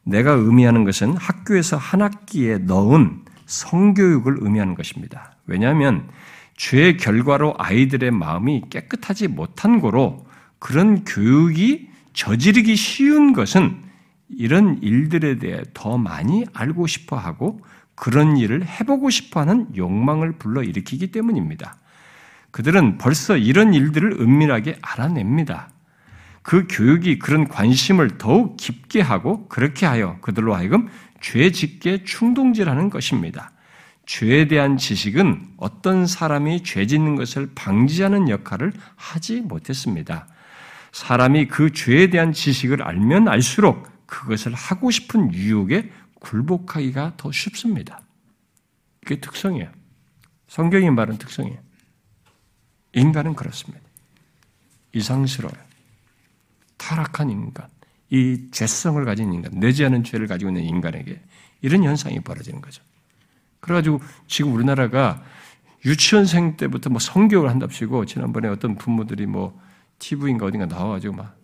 내가 의미하는 것은 학교에서 한 학기에 넣은 성교육을 의미하는 것입니다. 왜냐하면 죄의 결과로 아이들의 마음이 깨끗하지 못한 거로 그런 교육이 저지르기 쉬운 것은 이런 일들에 대해 더 많이 알고 싶어 하고 그런 일을 해보고 싶어 하는 욕망을 불러일으키기 때문입니다. 그들은 벌써 이런 일들을 은밀하게 알아냅니다. 그 교육이 그런 관심을 더욱 깊게 하고 그렇게 하여 그들로 하여금 죄 짓게 충동질하는 것입니다. 죄에 대한 지식은 어떤 사람이 죄 짓는 것을 방지하는 역할을 하지 못했습니다. 사람이 그 죄에 대한 지식을 알면 알수록 그것을 하고 싶은 유혹에 굴복하기가 더 쉽습니다. 그게 특성이에요. 성경이 말은 특성이에요. 인간은 그렇습니다. 이상스러워요. 타락한 인간, 이 죄성을 가진 인간, 내지 않은 죄를 가지고 있는 인간에게 이런 현상이 벌어지는 거죠. 그래가지고 지금 우리나라가 유치원생 때부터 뭐 성교육을 한답시고 지난번에 어떤 부모들이 뭐 TV인가 어딘가 나와가지고 막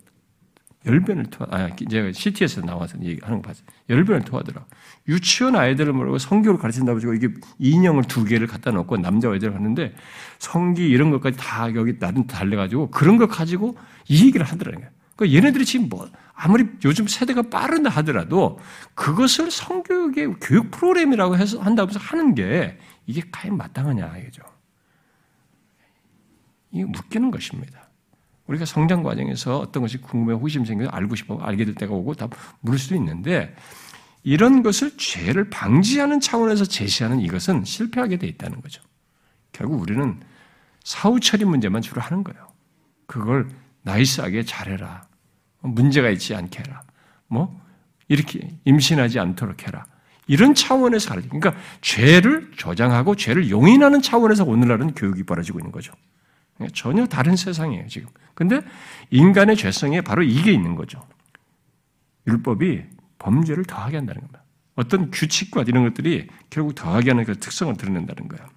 열변을 토, 아, 제가 CT에서 나와서 얘기하는 거 봤어요. 열변을 토하더라. 유치원 아이들을 모르고 성교를 가르친다고 하고 이게 인형을 두 개를 갖다 놓고 남자 아이들을 하는데 성기 이런 것까지 다 여기 나름 달래가지고 그런 거 가지고 이 얘기를 하더라고요. 그러니까 얘네들이 지금 뭐 아무리 요즘 세대가 빠른다 하더라도 그것을 성교육의 교육 프로그램이라고 해서 한다고 해서 하는 게 이게 과연 마땅하냐 이거죠. 이게 묶이는 것입니다. 우리가 성장 과정에서 어떤 것이 궁금해 호기심 생겨서 알고 싶어 알게 될 때가 오고 다 물을 수도 있는데 이런 것을 죄를 방지하는 차원에서 제시하는 이것은 실패하게 돼 있다는 거죠. 결국 우리는 사후 처리 문제만 주로 하는 거예요. 그걸 나이스하게 잘해라. 문제가 있지 않게 해라. 뭐 이렇게 임신하지 않도록 해라. 이런 차원에서 가르쳐. 그러니까 죄를 조장하고 죄를 용인하는 차원에서 오늘날은 교육이 벌어지고 있는 거죠. 전혀 다른 세상이에요, 지금. 근데 인간의 죄성에 바로 이게 있는 거죠. 율법이 범죄를 더하게 한다는 겁니다. 어떤 규칙과 이런 것들이 결국 더하게 하는 그 특성을 드러낸다는 거예요.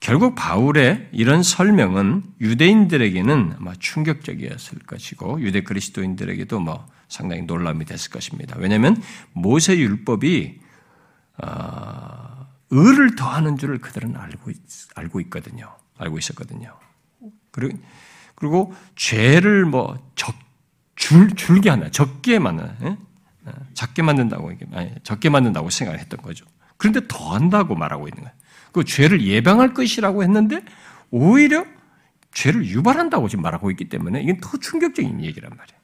결국 바울의 이런 설명은 유대인들에게는 아마 충격적이었을 것이고 유대 그리스도인들에게도 뭐 상당히 놀람이 됐을 것입니다. 왜냐하면 모세 율법이 어, 의를 더하는 줄을 그들은 알고 있, 알고 있거든요. 알고 있었거든요. 그리고 그리고 죄를 뭐 적, 줄, 줄게 한다. 적게 만든, 예? 어, 작게 만든다고, 아니, 적게 만든다고 생각을 했던 거죠. 그런데 더 한다고 말하고 있는 거예요. 그 죄를 예방할 것이라고 했는데 오히려 죄를 유발한다고 지금 말하고 있기 때문에 이건 더 충격적인 얘기란 말이에요.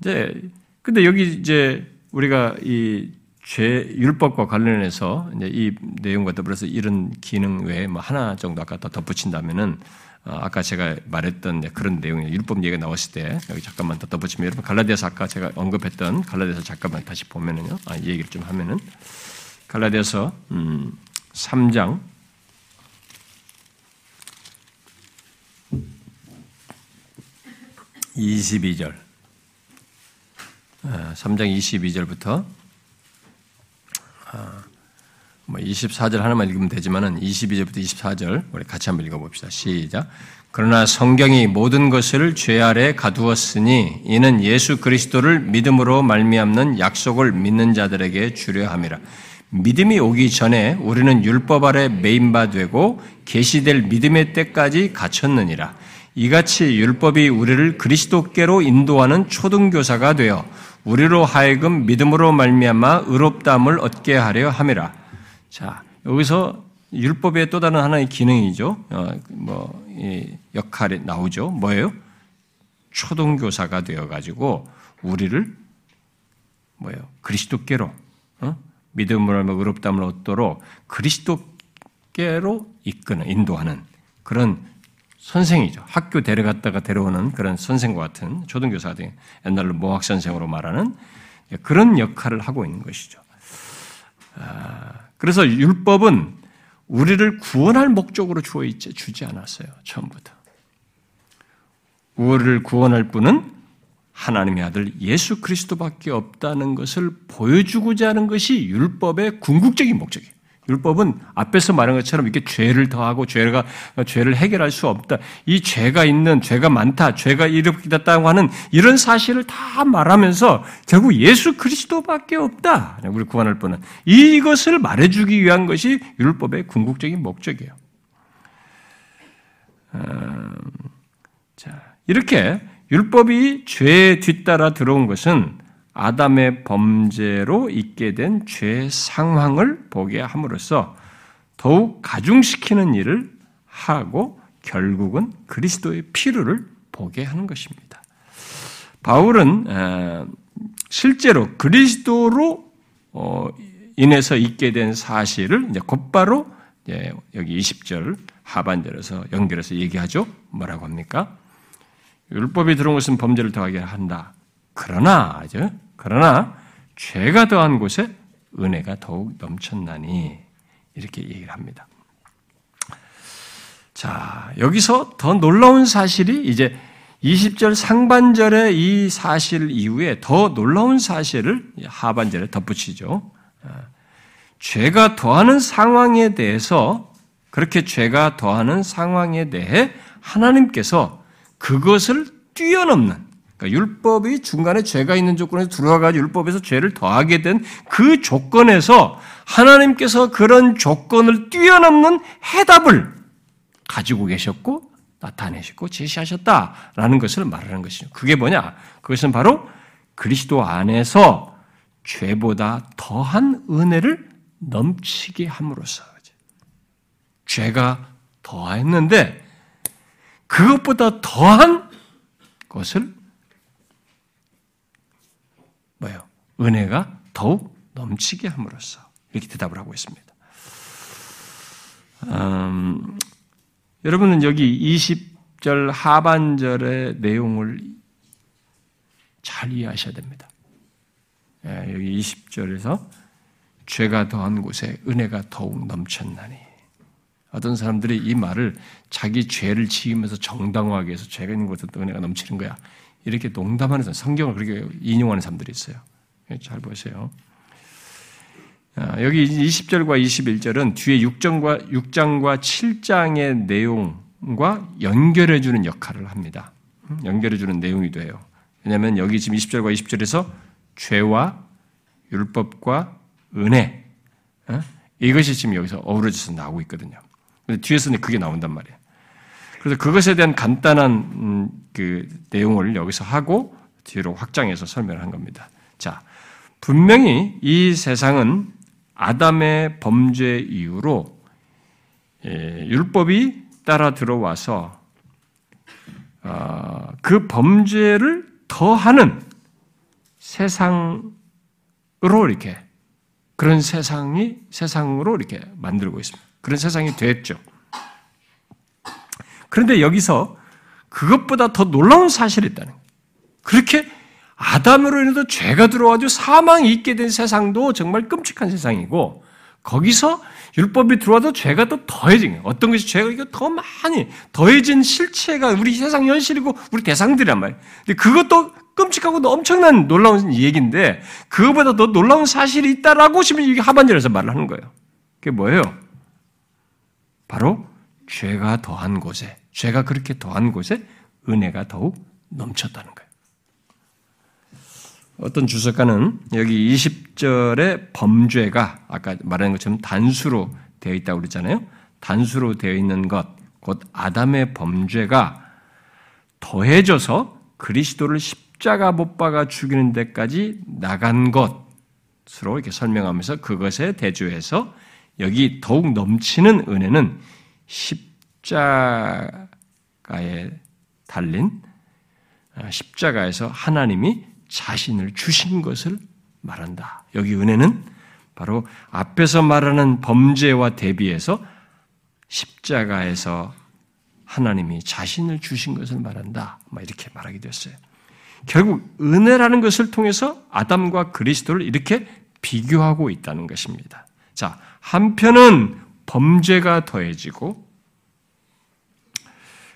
이제, 근데 여기 이제 우리가 이 죄, 율법과 관련해서 이제 이 내용과 더불어서 이런 기능 외에 뭐 하나 정도 아까 더 덧붙인다면은 어, 아까 제가 말했던 그런 내용이 율법 얘기가 나왔을 때 여기 잠깐만 더 덧붙이면 여러분 갈라디아서 아까 제가 언급했던 갈라디아서 잠깐만 다시 보면은요. 아, 이 얘기를 좀 하면은 갈라디아서 음, 3장 22절 3장 22절부터 뭐 24절 하나만 읽으면 되지만은 22절부터 24절 우리 같이 한번 읽어봅시다. 시작. 그러나 성경이 모든 것을 죄 아래 가두었으니 이는 예수 그리스도를 믿음으로 말미암는 약속을 믿는 자들에게 주려 함이라. 믿음이 오기 전에 우리는 율법 아래 매인바 되고 계시될 믿음의 때까지 갇혔느니라. 이같이 율법이 우리를 그리스도께로 인도하는 초등교사가 되어 우리로 하여금 믿음으로 말미암아 의롭다함을 얻게 하려 함이라. 자, 여기서 율법의 또 다른 하나의 기능이죠. 어, 뭐, 역할이 나오죠. 뭐예요? 초동교사가 되어 가지고, 우리를, 뭐예요? 그리스도께로, 어? 믿음으로 의롭다함을 얻도록 그리스도께로 이끄는, 인도하는 그런 선생이죠. 학교 데려갔다가 데려오는 그런 선생과 같은 초등교사 등 옛날로 모학 선생으로 말하는 그런 역할을 하고 있는 것이죠. 아, 그래서 율법은 우리를 구원할 목적으로 주어 있지 주지 않았어요. 처음부터. 우리를 구원할 분은 하나님의 아들 예수 그리스도밖에 없다는 것을 보여주고자 하는 것이 율법의 궁극적인 목적이에요. 율법은 앞에서 말한 것처럼 이렇게 죄를 더하고 죄가 죄를 해결할 수 없다. 이 죄가 있는 죄가 많다. 죄가 이렇게 됐다고 하는 이런 사실을 다 말하면서 결국 예수 그리스도밖에 없다. 우리 구원할 분은 이것을 말해주기 위한 것이 율법의 궁극적인 목적이에요. 음, 자 이렇게 율법이 죄에 뒤따라 들어온 것은 아담의 범죄로 있게 된 죄 상황을 보게 함으로써 더욱 가중시키는 일을 하고 결국은 그리스도의 필요를 보게 하는 것입니다. 바울은 실제로 그리스도로 어, 인해서 있게 된 사실을 이제 곧바로 여기 20절 하반절에서 연결해서 얘기하죠. 뭐라고 합니까? 율법이 들어온 것은 범죄를 더하게 한다. 그러나, 그러나 죄가 더한 곳에 은혜가 더욱 넘쳤나니 이렇게 얘기를 합니다. 자, 여기서 더 놀라운 사실이 이제 20절 상반절의 이 사실 이후에 더 놀라운 사실을 하반절에 덧붙이죠. 죄가 더하는 상황에 대해서 그렇게 죄가 더하는 상황에 대해 하나님께서 그것을 뛰어넘는 그러니까 율법이 중간에 죄가 있는 조건에서 들어와가지고 율법에서 죄를 더하게 된 그 조건에서 하나님께서 그런 조건을 뛰어넘는 해답을 가지고 계셨고 나타내셨고 제시하셨다라는 것을 말하는 것이죠. 그게 뭐냐? 그것은 바로 그리스도 안에서 죄보다 더한 은혜를 넘치게 함으로써 죄가 더했는데 그것보다 더한 것을 뭐예요? 은혜가 더욱 넘치게 함으로써 이렇게 대답을 하고 있습니다. 음, 여러분은 여기 20절 하반절의 내용을 잘 이해하셔야 됩니다. 예, 여기 20절에서 죄가 더한 곳에 은혜가 더욱 넘쳤나니 어떤 사람들이 이 말을 자기 죄를 지으면서 정당화하기 위해서 죄가 있는 곳에 은혜가 넘치는 거야. 이렇게 농담하는 사람, 성경을 그렇게 인용하는 사람들이 있어요. 예, 잘 보세요. 아, 여기 20절과 21절은 뒤에 6장과, 6장과 7장의 내용과 연결해주는 역할을 합니다. 음, 연결해주는 내용이 돼요. 왜냐하면 여기 지금 20절과 20절에서 죄와 율법과 은혜, 어? 이것이 지금 여기서 어우러져서 나오고 있거든요. 근데 뒤에서는 그게 나온단 말이에요. 그래서 그것에 대한 간단한 음, 그 내용을 여기서 하고 뒤로 확장해서 설명을 한 겁니다. 자, 분명히 이 세상은 아담의 범죄 이후로 예, 율법이 따라 들어와서 어, 그 범죄를 더하는 세상으로 이렇게 그런 세상이 세상으로 이렇게 만들고 있습니다. 그런 세상이 됐죠. 그런데 여기서 그것보다 더 놀라운 사실이 있다는 거예요. 그렇게 아담으로 인해서 죄가 들어와도 사망이 있게 된 세상도 정말 끔찍한 세상이고 거기서 율법이 들어와도 죄가 또 더해진 거예요. 어떤 것이 죄가 이거 더 많이 더해진 실체가 우리 세상 현실이고 우리 대상들이란 말이에요. 근데 그것도 끔찍하고 엄청난 놀라운 얘기인데 그거보다 더 놀라운 사실이 있다라고 지금 이게 하반절에서 말을 하는 거예요. 그게 뭐예요? 바로 죄가 더한 곳에 죄가 그렇게 더한 곳에 은혜가 더욱 넘쳤다는 거예요. 어떤 주석가는 여기 20절의 범죄가 아까 말한 것처럼 단수로 되어 있다고 그랬잖아요. 단수로 되어 있는 것, 곧 아담의 범죄가 더해져서 그리스도를 십자가 못 박아 죽이는 데까지 나간 것으로 이렇게 설명하면서 그것에 대조해서 여기 더욱 넘치는 은혜는 십자가에 달린 아, 십자가에서 하나님이 자신을 주신 것을 말한다. 여기 은혜는 바로 앞에서 말하는 범죄와 대비해서 십자가에서 하나님이 자신을 주신 것을 말한다. 이렇게 말하게 됐어요. 결국 은혜라는 것을 통해서 아담과 그리스도를 이렇게 비교하고 있다는 것입니다. 자, 한편은 범죄가 더해지고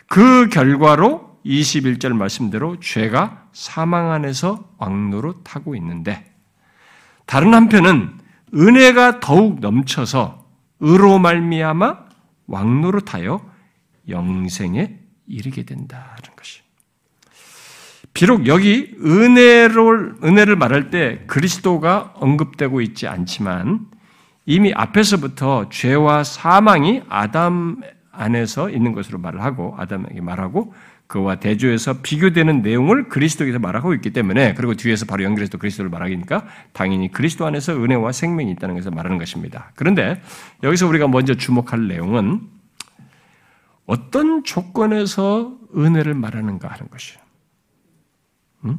그 결과로 21절 말씀대로 죄가 사망 안에서 왕노로 타고 있는데 다른 한편은 은혜가 더욱 넘쳐서 의로 말미암아 왕노로 타여 영생에 이르게 된다는 것이. 비록 여기 은혜를 은혜를 말할 때 그리스도가 언급되고 있지 않지만 이미 앞에서부터 죄와 사망이 아담 안에서 있는 것으로 말을 하고 아담에게 말하고 그와 대조해서 비교되는 내용을 그리스도에서 말하고 있기 때문에 그리고 뒤에서 바로 연결해서 그리스도를 말하니까 당연히 그리스도 안에서 은혜와 생명이 있다는 것을 말하는 것입니다. 그런데 여기서 우리가 먼저 주목할 내용은 어떤 조건에서 은혜를 말하는가 하는 것이에요. 음?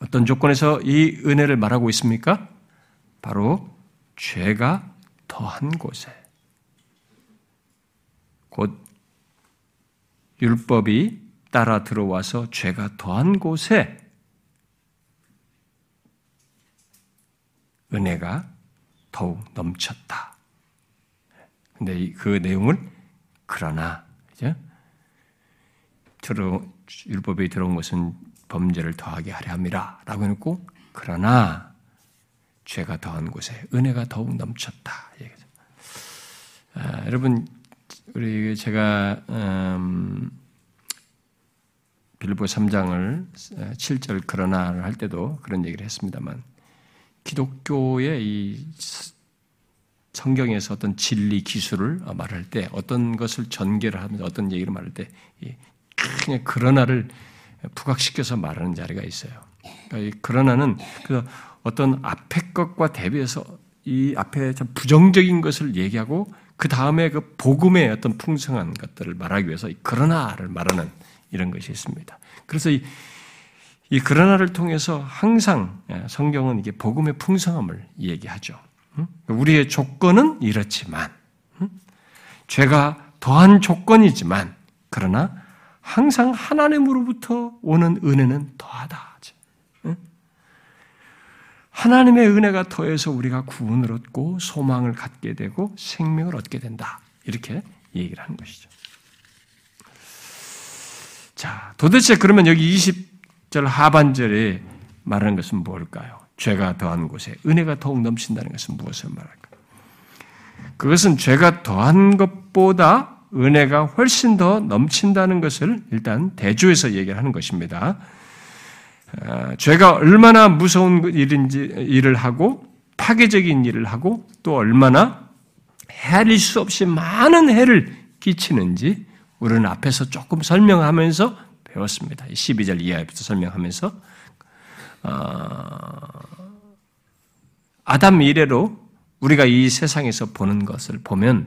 어떤 조건에서 이 은혜를 말하고 있습니까? 바로 죄가 더한 곳에 곧 율법이 따라 들어와서 죄가 더한 곳에 은혜가 더욱 넘쳤다. 근데 그 내용을 그러나 이제 들어 율법이 들어온 것은 범죄를 더하게 하려 함이라라고 해놓고 그러나 죄가 더한 곳에 은혜가 더욱 넘쳤다. 아, 여러분 우리 제가 음, 빌보 3장을 7절 그러나를 할 때도 그런 얘기를 했습니다만 기독교의 이 성경에서 어떤 진리 기술을 말할 때 어떤 것을 전개를 하면서 어떤 얘기를 말할 때 그냥 그러나를 부각시켜서 말하는 자리가 있어요. 그러니까 그러나는 그 어떤 앞의 것과 대비해서 이 앞에 참 부정적인 것을 얘기하고 그 다음에 그 복음의 어떤 풍성한 것들을 말하기 위해서 그러나를 말하는 이런 것이 있습니다. 그래서 이, 이 그러나를 통해서 항상 예, 성경은 이게 복음의 풍성함을 얘기하죠. 우리의 조건은 이렇지만, 죄가 더한 조건이지만, 그러나 항상 하나님으로부터 오는 은혜는 더하다. 하나님의 은혜가 더해서 우리가 구원을 얻고 소망을 갖게 되고 생명을 얻게 된다. 이렇게 얘기를 하는 것이죠. 자, 도대체 그러면 여기 20절 하반절에 말하는 것은 뭘까요? 죄가 더한 곳에 은혜가 더욱 넘친다는 것은 무엇을 말할까? 그것은 죄가 더한 것보다 은혜가 훨씬 더 넘친다는 것을 일단 대조해서 얘기를 하는 것입니다. 아, 죄가 얼마나 무서운 일인지 일을 하고 파괴적인 일을 하고 또 얼마나 헤아릴 수 없이 많은 해를 끼치는지 우리는 앞에서 조금 설명하면서 배웠습니다. 12절 이하부터 설명하면서 어, 아담 이래로 우리가 이 세상에서 보는 것을 보면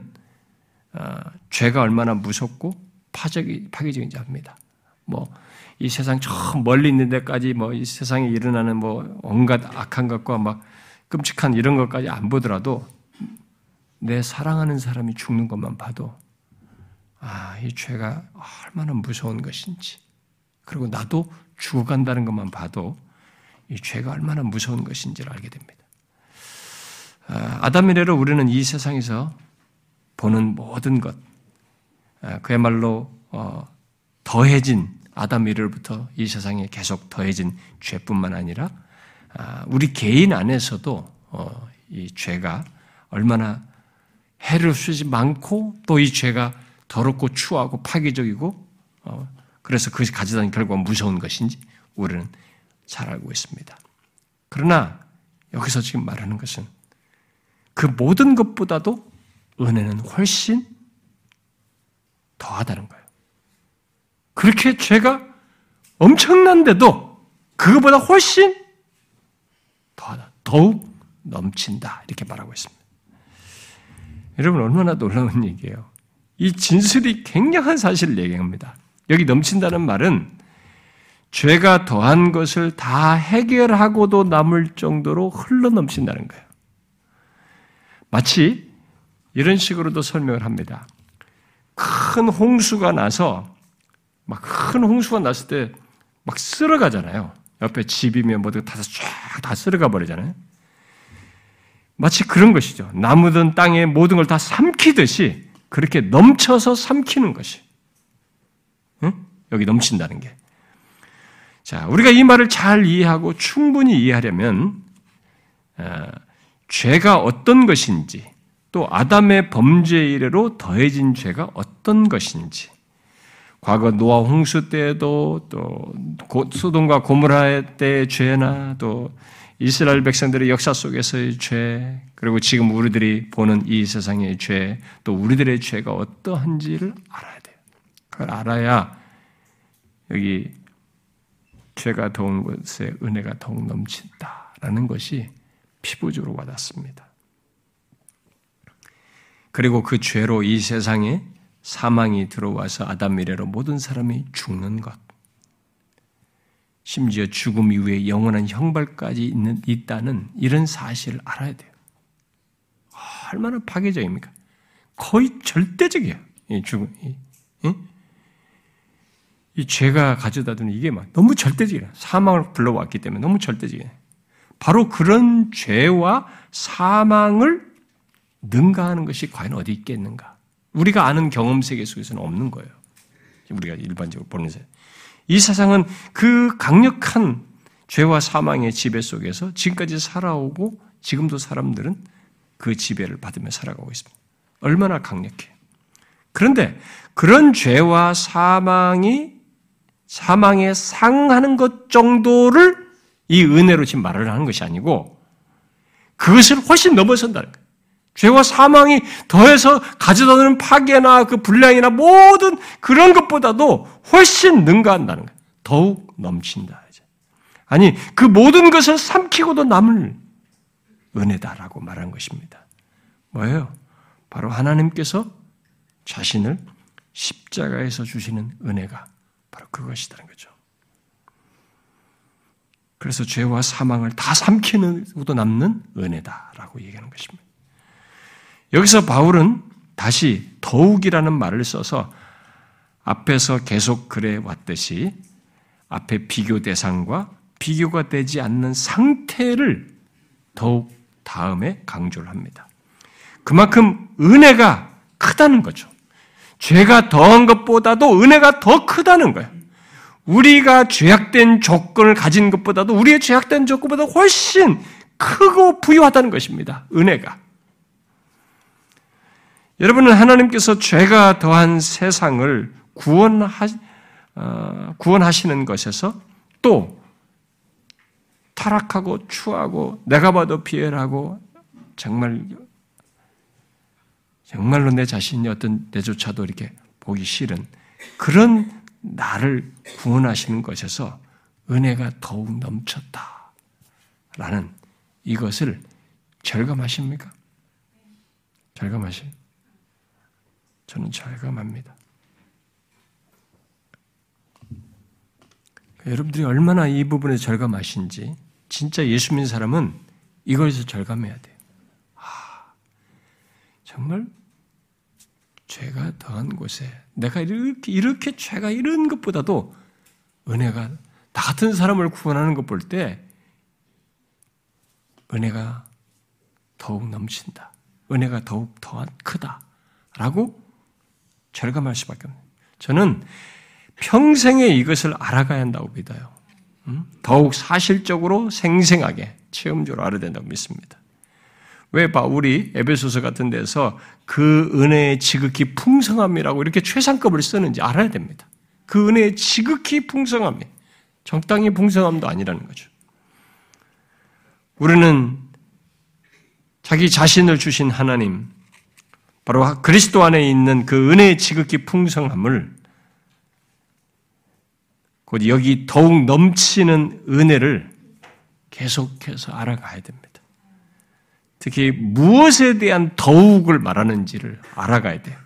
어, 죄가 얼마나 무섭고 파괴적인지 압니다. 뭐, 이 세상 저 멀리 있는 데까지 뭐, 이 세상에 일어나는 뭐, 온갖 악한 것과 막 끔찍한 이런 것까지 안 보더라도 내 사랑하는 사람이 죽는 것만 봐도 아, 이 죄가 얼마나 무서운 것인지 그리고 나도 죽어간다는 것만 봐도 이 죄가 얼마나 무서운 것인지를 알게 됩니다. 아, 아담 이래로 우리는 이 세상에서 보는 모든 것, 아, 그야말로 어, 더해진 아담 이래로부터 이 세상에 계속 더해진 죄뿐만 아니라 아, 우리 개인 안에서도 어, 이 죄가 얼마나 해를 수지 많고 또 이 죄가 더럽고 추하고 파괴적이고 어, 그래서 그것이 가져다 결과가 무서운 것인지 우리는 잘 알고 있습니다. 그러나 여기서 지금 말하는 것은 그 모든 것보다도 은혜는 훨씬 더하다는 거예요. 그렇게 죄가 엄청난데도 그것보다 훨씬 더하다. 더욱 넘친다. 이렇게 말하고 있습니다. 여러분, 얼마나 놀라운 얘기예요. 이 진술이 굉장한 사실을 얘기합니다. 여기 넘친다는 말은 죄가 더한 것을 다 해결하고도 남을 정도로 흘러 넘친다는 거예요. 마치 이런 식으로도 설명을 합니다. 큰 홍수가 나서 막 큰 홍수가 났을 때 막 쓸어가잖아요. 옆에 집이면 뭐든 다 쫙 다 쓸어가 버리잖아요. 마치 그런 것이죠. 나무든 땅에 모든 걸 다 삼키듯이 그렇게 넘쳐서 삼키는 것이. 응? 여기 넘친다는 게. 자, 우리가 이 말을 잘 이해하고 충분히 이해하려면 어, 죄가 어떤 것인지, 또 아담의 범죄 이래로 더해진 죄가 어떤 것인지, 과거 노아 홍수 때에도 또 소돔과 고무라 때의 죄나 또 이스라엘 백성들의 역사 속에서의 죄, 그리고 지금 우리들이 보는 이 세상의 죄, 또 우리들의 죄가 어떠한지를 알아야 돼요. 그걸 알아야 여기 죄가 더운 곳에 은혜가 더욱 넘친다라는 것이 피부적으로 와닿습니다. 그리고 그 죄로 이 세상에 사망이 들어와서 아담 미래로 모든 사람이 죽는 것. 심지어 죽음 이후에 영원한 형벌까지 있는, 있다는 이런 사실을 알아야 돼요. 얼마나 파괴적입니까? 거의 절대적이에요. 이 죽음. 이, 이? 이 죄가 가져다 두는 이게 막 너무 절대적이에요. 사망을 불러왔기 때문에 너무 절대적이에요. 바로 그런 죄와 사망을 능가하는 것이 과연 어디 있겠는가? 우리가 아는 경험 세계 속에서는 없는 거예요. 우리가 일반적으로 보는 세. 이 세상은 그 강력한 죄와 사망의 지배 속에서 지금까지 살아오고 지금도 사람들은 그 지배를 받으며 살아가고 있습니다. 얼마나 강력해. 그런데 그런 죄와 사망이 사망에 상하는 것 정도를 이 은혜로 지금 말을 하는 것이 아니고 그것을 훨씬 넘어선다는 거예요. 죄와 사망이 더해서 가져다는 파괴나 그 분량이나 모든 그런 것보다도 훨씬 능가한다는 거예요. 더욱 넘친다. 아니, 그 모든 것을 삼키고도 남을 은혜다라고 말한 것입니다. 뭐예요? 바로 하나님께서 자신을 십자가에서 주시는 은혜가 바로 그것이라는 거죠. 그래서 죄와 사망을 다 삼키는 것도 남는 은혜다라고 얘기하는 것입니다. 여기서 바울은 다시 더욱이라는 말을 써서 앞에서 계속 그래 왔듯이 앞에 비교 대상과 비교가 되지 않는 상태를 더욱 다음에 강조를 합니다. 그만큼 은혜가 크다는 거죠. 죄가 더한 것보다도 은혜가 더 크다는 거예요. 우리가 죄악된 조건을 가진 것보다도 우리의 죄악된 조건보다 훨씬 크고 부유하다는 것입니다. 은혜가. 여러분은 하나님께서 죄가 더한 세상을 구원하, 어, 구원하시는 것에서 또 타락하고 추하고 내가 봐도 비열하고 정말 정말로 내 자신이 어떤 내조차도 이렇게 보기 싫은 그런 나를 구원하시는 것에서 은혜가 더욱 넘쳤다. 라는 이것을 절감하십니까? 절감하시? 저는 절감합니다. 여러분들이 얼마나 이 부분에 절감하신지 진짜 예수 믿는 사람은 이거에서 절감해야 돼요. 아, 정말 죄가 더한 곳에 내가 이렇게, 이렇게 죄가 이런 것보다도 은혜가 나 같은 사람을 구원하는 것 볼 때 은혜가 더욱 넘친다. 은혜가 더욱 더 크다. 라고 절감할 수밖에 없는 저는 평생에 이것을 알아가야 한다고 믿어요. 음? 더욱 사실적으로 생생하게 체험적으로 알아야 된다고 믿습니다. 왜 바울이 에베소서 같은 데서 그 은혜의 지극히 풍성함이라고 이렇게 최상급을 쓰는지 알아야 됩니다. 그 은혜의 지극히 풍성함이 적당히 풍성함도 아니라는 거죠. 우리는 자기 자신을 주신 하나님, 바로 그리스도 안에 있는 그 은혜의 지극히 풍성함을 곧 여기 더욱 넘치는 은혜를 계속해서 알아가야 됩니다. 특히 무엇에 대한 더욱을 말하는지를 알아가야 돼요.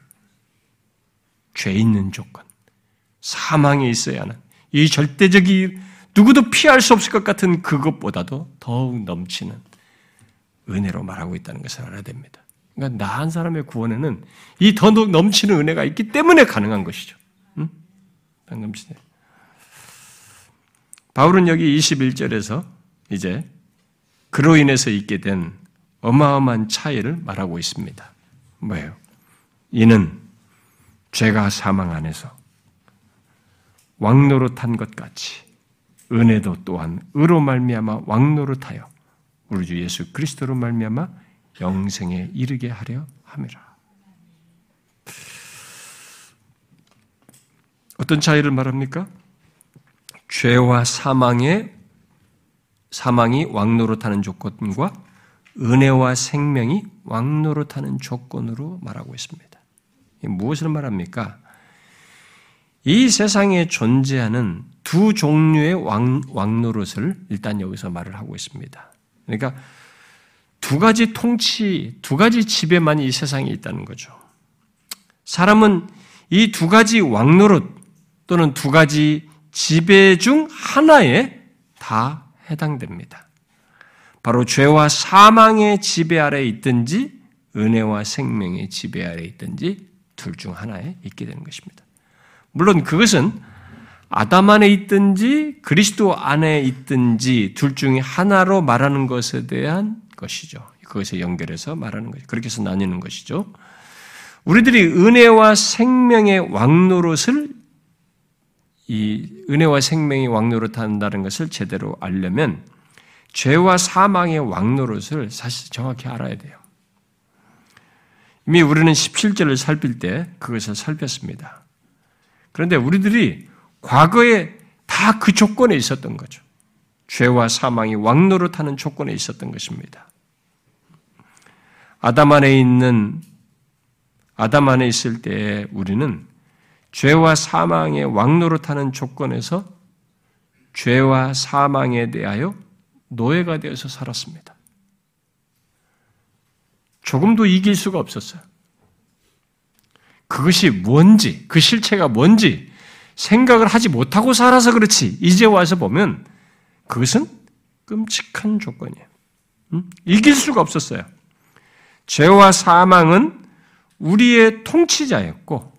죄 있는 조건, 사망에 있어야 하는 이 절대적이 누구도 피할 수 없을 것 같은 그것보다도 더욱 넘치는 은혜로 말하고 있다는 것을 알아야 됩니다. 그러니까 나 한 사람의 구원에는 이 더 넘치는 은혜가 있기 때문에 가능한 것이죠. 응? 넘치네. 바울은 여기 21절에서 이제 그로 인해서 있게 된 어마어마한 차이를 말하고 있습니다. 뭐예요? 이는 죄가 사망 안에서 왕노릇한 것 같이 은혜도 또한 의로 말미암아 왕노릇하여 우리 주 예수 그리스도로 말미암아 영생에 이르게 하려 함이라. 어떤 차이를 말합니까? 죄와 사망의 사망이 왕노릇하는 조건과 은혜와 생명이 왕노릇하는 조건으로 말하고 있습니다. 무엇을 말합니까? 이 세상에 존재하는 두 종류의 왕, 왕노릇을 일단 여기서 말을 하고 있습니다. 그러니까 두 가지 통치, 두 가지 지배만 이 세상에 있다는 거죠. 사람은 이 두 가지 왕노릇 또는 두 가지 지배 중 하나에 다 해당됩니다. 바로 죄와 사망의 지배 아래 있든지 은혜와 생명의 지배 아래 있든지 둘 중 하나에 있게 되는 것입니다. 물론 그것은 아담 안에 있든지 그리스도 안에 있든지 둘 중에 하나로 말하는 것에 대한 것이죠. 그것에 연결해서 말하는 것이 그렇게 해서 나뉘는 것이죠. 우리들이 은혜와 생명의 왕노릇을 이 은혜와 생명의 왕노릇 한다는 것을 제대로 알려면 죄와 사망의 왕노릇을 사실 정확히 알아야 돼요. 이미 우리는 17절을 살필 때 그것을 살폈습니다. 그런데 우리들이 과거에 다 그 조건에 있었던 거죠. 죄와 사망이 왕노릇하는 조건에 있었던 것입니다. 아담 안에 있는 아담 안에 있을 때 우리는 죄와 사망의 왕노릇하는 조건에서 죄와 사망에 대하여 노예가 되어서 살았습니다. 조금도 이길 수가 없었어요. 그것이 뭔지, 그 실체가 뭔지 생각을 하지 못하고 살아서 그렇지. 이제 와서 보면 그것은 끔찍한 조건이에요. 음? 이길 수가 없었어요. 죄와 사망은 우리의 통치자였고,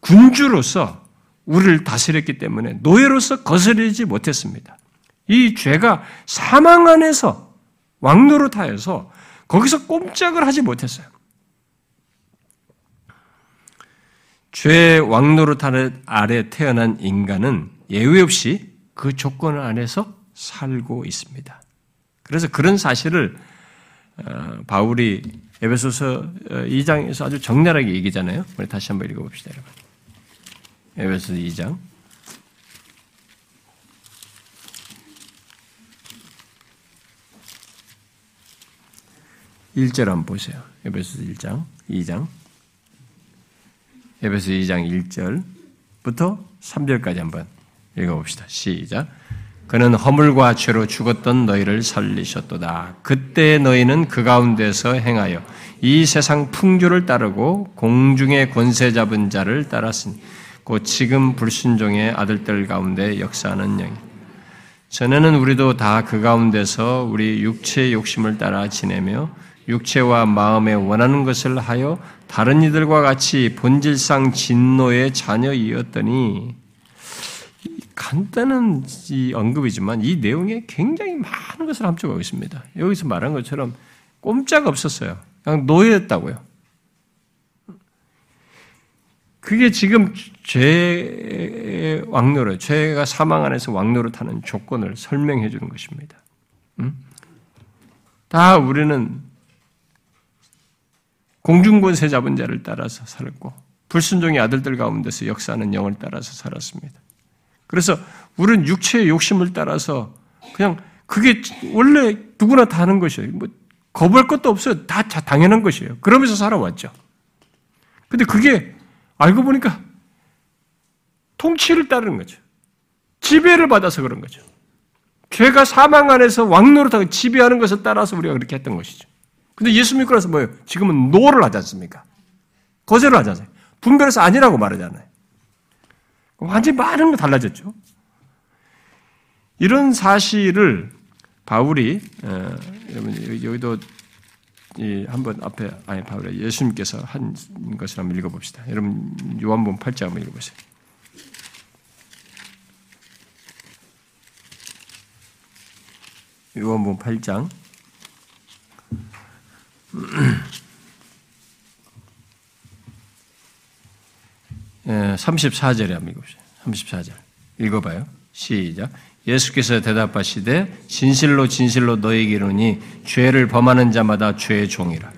군주로서 우리를 다스렸기 때문에 노예로서 거스르지 못했습니다. 이 죄가 사망 안에서 왕노릇하여서 거기서 꼼짝을 하지 못했어요. 죄의 왕노릇 아래 태어난 인간은 예외 없이 그 조건 안에서 살고 있습니다. 그래서 그런 사실을 어, 바울이 에베소서 2장에서 어, 아주 적나라하게 얘기잖아요. 우리 다시 한번 읽어봅시다, 여러분. 에베소서 2장. 1절 한번 보세요. 에베소서 1장, 2장. 에베소 2장 1절부터 3절까지 한번 읽어봅시다. 시작. 그는 허물과 죄로 죽었던 너희를 살리셨도다. 그때 너희는 그 가운데서 행하여 이 세상 풍조를 따르고 공중의 권세 잡은 자를 따랐으니 곧 지금 불순종의 아들들 가운데 역사하는 영이. 전에는 우리도 다 그 가운데서 우리 육체의 욕심을 따라 지내며 육체와 마음에 원하는 것을 하여 다른 이들과 같이 본질상 진노의 자녀이었더니 간단한 이 언급이지만 이 내용에 굉장히 많은 것을 함축하고 있습니다. 여기서 말한 것처럼 꼼짝 없었어요. 그냥 노예였다고요. 그게 지금 죄의 왕노릇, 죄가 사망 안에서 왕노릇하는 조건을 설명해 주는 것입니다. 음? 다 우리는 공중권세 잡은 자를 따라서 살았고 불순종의 아들들 가운데서 역사하는 영을 따라서 살았습니다. 그래서 우리는 육체의 욕심을 따라서 그냥 그게 원래 누구나 다 하는 것이에요. 뭐 거부할 것도 없어요. 다 당연한 것이에요. 그러면서 살아왔죠. 근데 그게 알고 보니까 통치를 따르는 거죠. 지배를 받아서 그런 거죠. 죄가 사망 안에서 왕노릇하고 지배하는 것을 따라서 우리가 그렇게 했던 것이죠. 근데 예수 믿고 나서 뭐예요? 지금은 no를 하지 않습니까? 거절을 하잖아요. 분별해서 아니라고 말하잖아요. 완전히 많은 거 달라졌죠. 이런 사실을 바울이 어, 여러분 여기도 한번 앞에 아니 바울이 예수님께서 한 것을 한번 읽어봅시다. 여러분 요한복음 8장 한번 읽어보세요. 요한복음 8장 34절에 한번 읽어보세요. 34절. 읽어봐요. 시작. 예수께서 대답하시되 진실로 진실로 너에게 이르니 죄를 범하는 자마다 죄의 종이라.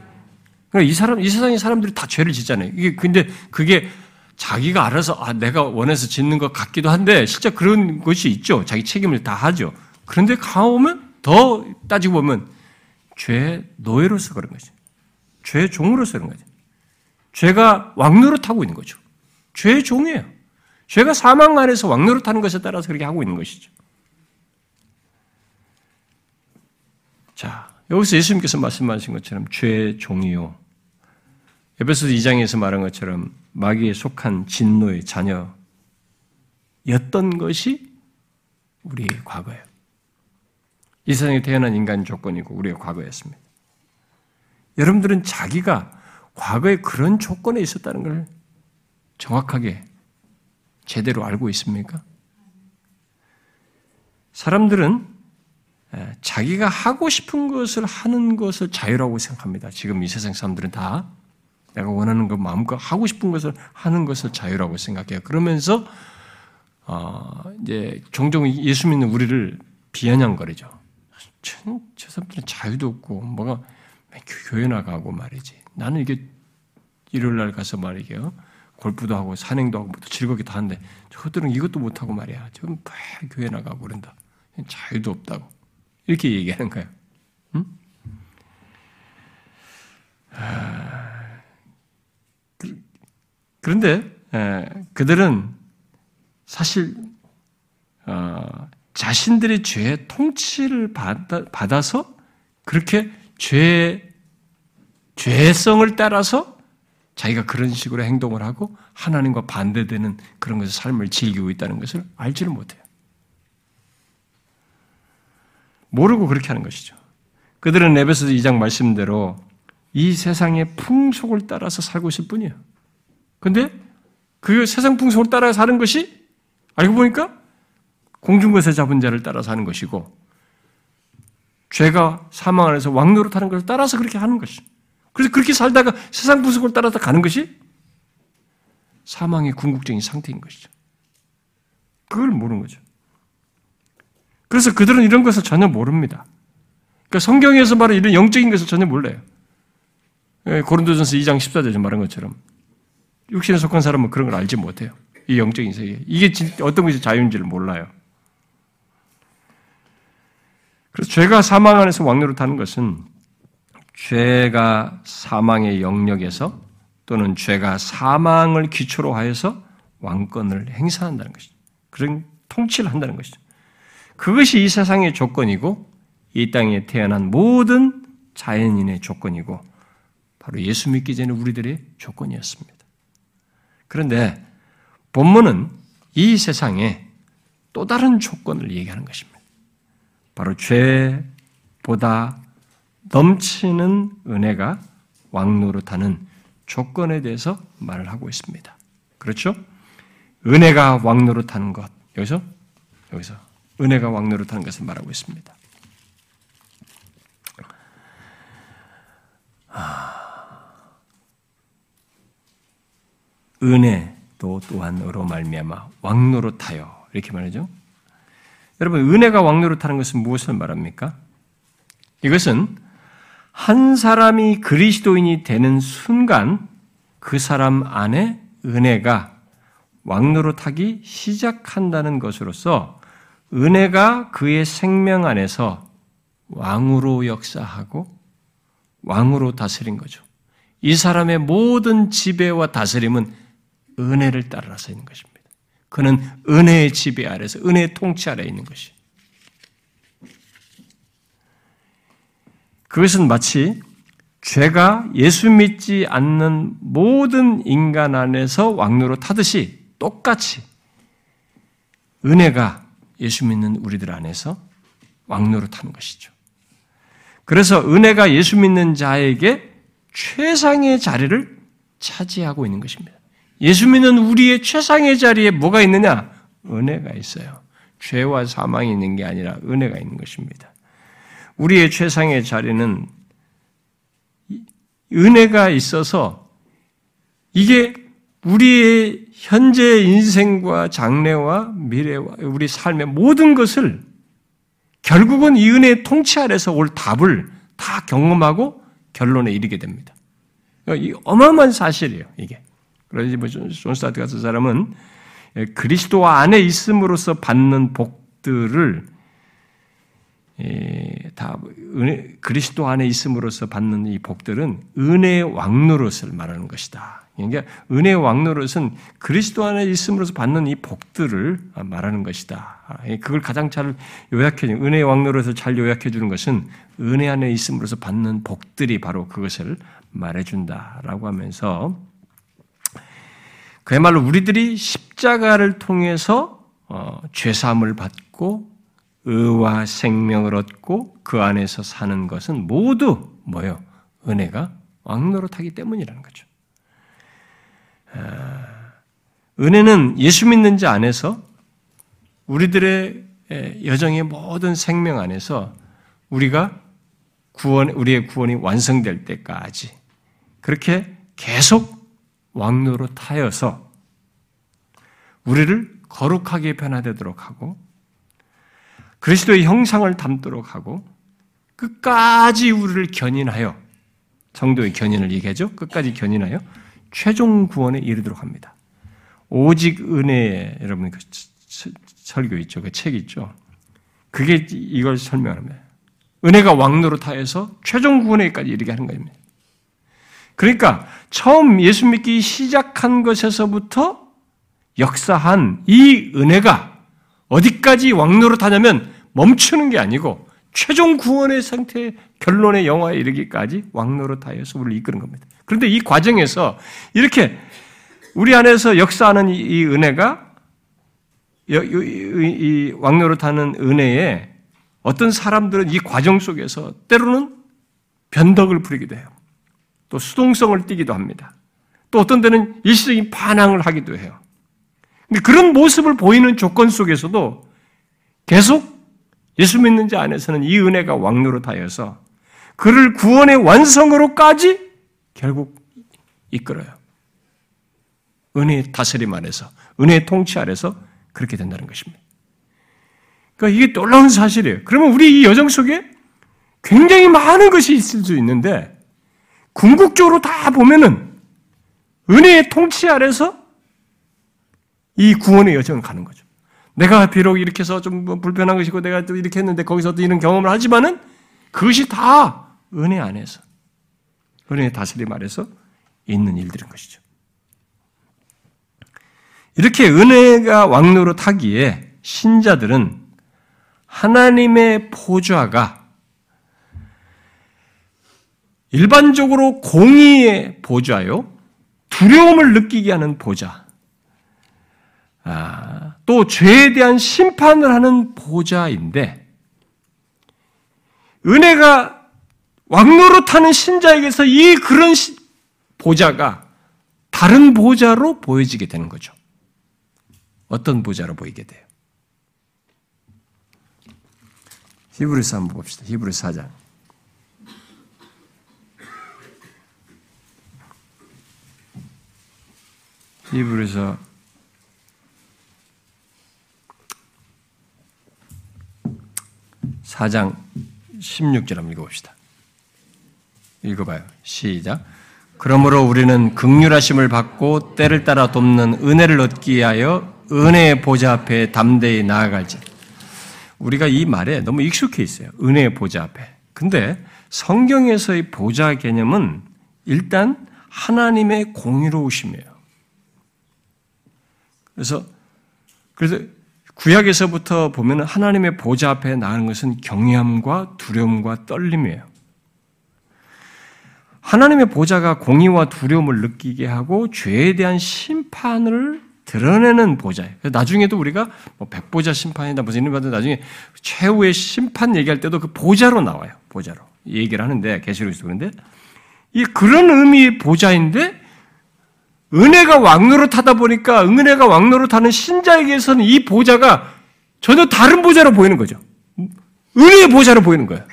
그러니까 이 사람 이 세상의 사람들이 다 죄를 짓잖아요. 이게 근데 그게 자기가 알아서 아 내가 원해서 짓는 것 같기도 한데 실제 그런 것이 있죠. 자기 책임을 다 하죠. 그런데 가오면 더 따지고 보면 죄 노예로서 그런 거죠. 죄 종으로서 그런 거죠. 죄가 왕노릇하고 있는 거죠. 죄의 종이에요. 죄가 사망 안에서 왕노릇하는 것에 따라서 그렇게 하고 있는 것이죠. 자, 여기서 예수님께서 말씀하신 것처럼 죄의 종이요. 에베소 2장에서 말한 것처럼 마귀에 속한 진노의 자녀였던 것이 우리의 과거예요. 이 세상에 태어난 인간 조건이고 우리의 과거였습니다. 여러분들은 자기가 과거에 그런 조건에 있었다는 걸 정확하게 제대로 알고 있습니까? 사람들은 자기가 하고 싶은 것을 하는 것을 자유라고 생각합니다. 지금 이 세상 사람들은 다 내가 원하는 것 마음껏 하고 싶은 것을 하는 것을 자유라고 생각해요. 그러면서 어, 이제 종종 예수 믿는 우리를 비아냥거리죠. 저, 저 사람들은 자유도 없고 뭐가 교회 나가고 말이지. 나는 이게 일요일 날 가서 말이게요. 골프도 하고 산행도 하고 뭐 즐겁게 다 하는데 저들은 이것도 못 하고 말이야. 지금 매 교회 나가고 그런다. 자유도 없다고 이렇게 얘기하는 거예요. 응? 아, 그, 그런데 그들은 사실 어, 자신들의 죄의 통치를 받아, 서 그렇게 죄 죄성을 따라서 자기가 그런 식으로 행동을 하고 하나님과 반대되는 그런 것을 삶을 즐기고 있다는 것을 알지를 못해요. 모르고 그렇게 하는 것이죠. 그들은 에베소서 2장 말씀대로 이 세상의 풍속을 따라서 살고 있을 뿐이에요. 근데 그 세상 풍속을 따라 사는 것이 알고 보니까 공중것에 잡은 자를 따라 사는 것이고 죄가 사망 안에서 왕노릇하는 것을 따라서 그렇게 하는 것이. 그래서 그렇게 살다가 세상 풍속을 따라서 가는 것이 사망의 궁극적인 상태인 것이죠. 그걸 모르는 거죠. 그래서 그들은 이런 것을 전혀 모릅니다. 그러니까 성경에서 말하는 이런 영적인 것을 전혀 몰라요. 예, 고린도전서 2장 14절에 말한 것처럼 육신에 속한 사람은 그런 걸 알지 못해요. 이 영적인 세계. 이게 어떤 것이 자유인지를 몰라요. 그래서 죄가 사망 안에서 왕노릇하는 것은 죄가 사망의 영역에서 또는 죄가 사망을 기초로 하여서 왕권을 행사한다는 것이죠. 그런 통치를 한다는 것이죠. 그것이 이 세상의 조건이고 이 땅에 태어난 모든 자연인의 조건이고 바로 예수 믿기 전에 우리들의 조건이었습니다. 그런데 본문은 이 세상에 또 다른 조건을 얘기하는 것입니다. 바로 죄보다 넘치는 은혜가 왕노릇하는 조건에 대해서 말을 하고 있습니다. 그렇죠? 은혜가 왕노릇하는 것. 여기서 여기서 은혜가 왕노릇하는 것을 말하고 있습니다. 아, 은혜도 또한으로 말미암아 왕노릇하여 이렇게 말하죠. 여러분 은혜가 왕노릇하는 것은 무엇을 말합니까? 이것은 한 사람이 그리스도인이 되는 순간 그 사람 안에 은혜가 왕노릇하기 시작한다는 것으로서 은혜가 그의 생명 안에서 왕으로 역사하고 왕으로 다스린 거죠. 이 사람의 모든 지배와 다스림은 은혜를 따라서 있는 것입니다. 그는 은혜의 지배 아래서 은혜의 통치 아래 있는 것이. 그것은 마치 죄가 예수 믿지 않는 모든 인간 안에서 왕노로 타듯이 똑같이 은혜가 예수 믿는 우리들 안에서 왕노로 타는 것이죠. 그래서 은혜가 예수 믿는 자에게 최상의 자리를 차지하고 있는 것입니다. 예수 믿는 우리의 최상의 자리에 뭐가 있느냐? 은혜가 있어요. 죄와 사망이 있는 게 아니라 은혜가 있는 것입니다. 우리의 최상의 자리는 은혜가 있어서 이게 우리의 현재 인생과 장래와 미래와 우리 삶의 모든 것을 결국은 이 은혜의 통치 아래서 올 답을 다 경험하고 결론에 이르게 됩니다. 이 어마어마한 사실이에요, 이게. 그러지 뭐 존 스토트 같은 사람은 그리스도 안에 있음으로써 받는 복들을 다 은혜, 그리스도 안에 있음으로써 받는 이 복들은 은혜의 왕노릇을 말하는 것이다. 그러니까 은혜의 왕노릇은 그리스도 안에 있음으로써 받는 이 복들을 말하는 것이다. 그걸 가장 잘 요약해 주는 은혜의 왕노릇을 잘 요약해 주는 것은 은혜 안에 있음으로써 받는 복들이 바로 그것을 말해 준다라고 하면서 그야말로 우리들이 십자가를 통해서 어, 죄사함을 받고 의와 생명을 얻고 그 안에서 사는 것은 모두 뭐요? 은혜가 왕노릇하기 때문이라는 거죠. 아, 은혜는 예수 믿는 자 안에서 우리들의 여정의 모든 생명 안에서 우리가 구원, 우리의 구원이 완성될 때까지 그렇게 계속 왕노릇하여서 우리를 거룩하게 변화되도록 하고 그리스도의 형상을 담도록 하고 끝까지 우리를 견인하여 성도의 견인을 얘기하죠. 끝까지 견인하여 최종 구원에 이르도록 합니다. 오직 은혜에 여러분 그 설교 있죠. 그 책 있죠. 그게 이걸 설명합니다. 은혜가 왕노릇하여서 최종 구원에까지 이르게 하는 겁니다. 그러니까 처음 예수 믿기 시작한 것에서부터 역사한 이 은혜가 어디까지 왕노릇하냐면 멈추는 게 아니고 최종 구원의 상태, 결론의 영화에 이르기까지 왕노릇하여서 우리를 이끄는 겁니다. 그런데 이 과정에서 이렇게 우리 안에서 역사하는 이 은혜가 이 왕노릇하는 은혜에 어떤 사람들은 이 과정 속에서 때로는 변덕을 부리기도 해요. 또 수동성을 띠기도 합니다. 또 어떤 때는 일시적인 반항을 하기도 해요. 근데 그런 모습을 보이는 조건 속에서도 계속 예수 믿는 자 안에서는 이 은혜가 왕노릇하여서 그를 구원의 완성으로까지 결국 이끌어요. 은혜의 다스림 안에서, 은혜의 통치 아래서 그렇게 된다는 것입니다. 그러니까 이게 놀라운 사실이에요. 그러면 우리 이 여정 속에 굉장히 많은 것이 있을 수 있는데, 궁극적으로 다 보면은 은혜의 통치 아래서 이 구원의 여정을 가는 거죠. 내가 비록 이렇게 해서 좀뭐 불편한 것이고 내가 또 이렇게 했는데 거기서 또 이런 경험을 하지만은 그것이 다 은혜 안에서 은혜의 다스림 아래서 있는 일들인 것이죠. 이렇게 은혜가 왕로로 타기에 신자들은 하나님의 보좌가 일반적으로 공의의 보좌요, 두려움을 느끼게 하는 보좌, 아, 또 죄에 대한 심판을 하는 보좌인데, 은혜가 타는 신자에게서 이 그런 보좌가 다른 보좌로 보여지게 되는 거죠. 어떤 보좌로 보이게 돼요? 히브리서 한번 봅시다. 히브리서 4장. 히브리서 4장 16절 한번 읽어봅시다. 읽어봐요. 시작. 그러므로 우리는 극률하심을 받고 때를 따라 돕는 은혜를 얻기 위하여 은혜의 보좌 앞에 담대히 나아갈지. 우리가 이 말에 너무 익숙해 있어요. 은혜의 보좌 앞에. 근데 성경에서의 보좌 개념은 일단 하나님의 공의로우심이에요. 그래서 그래서 구약에서부터 보면 하나님의 보좌 앞에 나가는 것은 경외함과 두려움과 떨림이에요. 하나님의 보좌가 공의와 두려움을 느끼게 하고 죄에 대한 심판을 드러내는 보좌예요. 나중에도 우리가 뭐 백보자 심판이다 무슨 이런 것들 나중에 최후의 심판 얘기할 때도 그 보좌로 나와요. 보좌로 얘기를 하는데 계시록에서 그런데 이 그런 의미의 보좌인데 은혜가 왕로로 타다 보니까 은혜가 왕로로 타는 신자에게서는 이 보좌가 전혀 다른 보좌로 보이는 거죠. 은혜의 보좌로 보이는 거예요.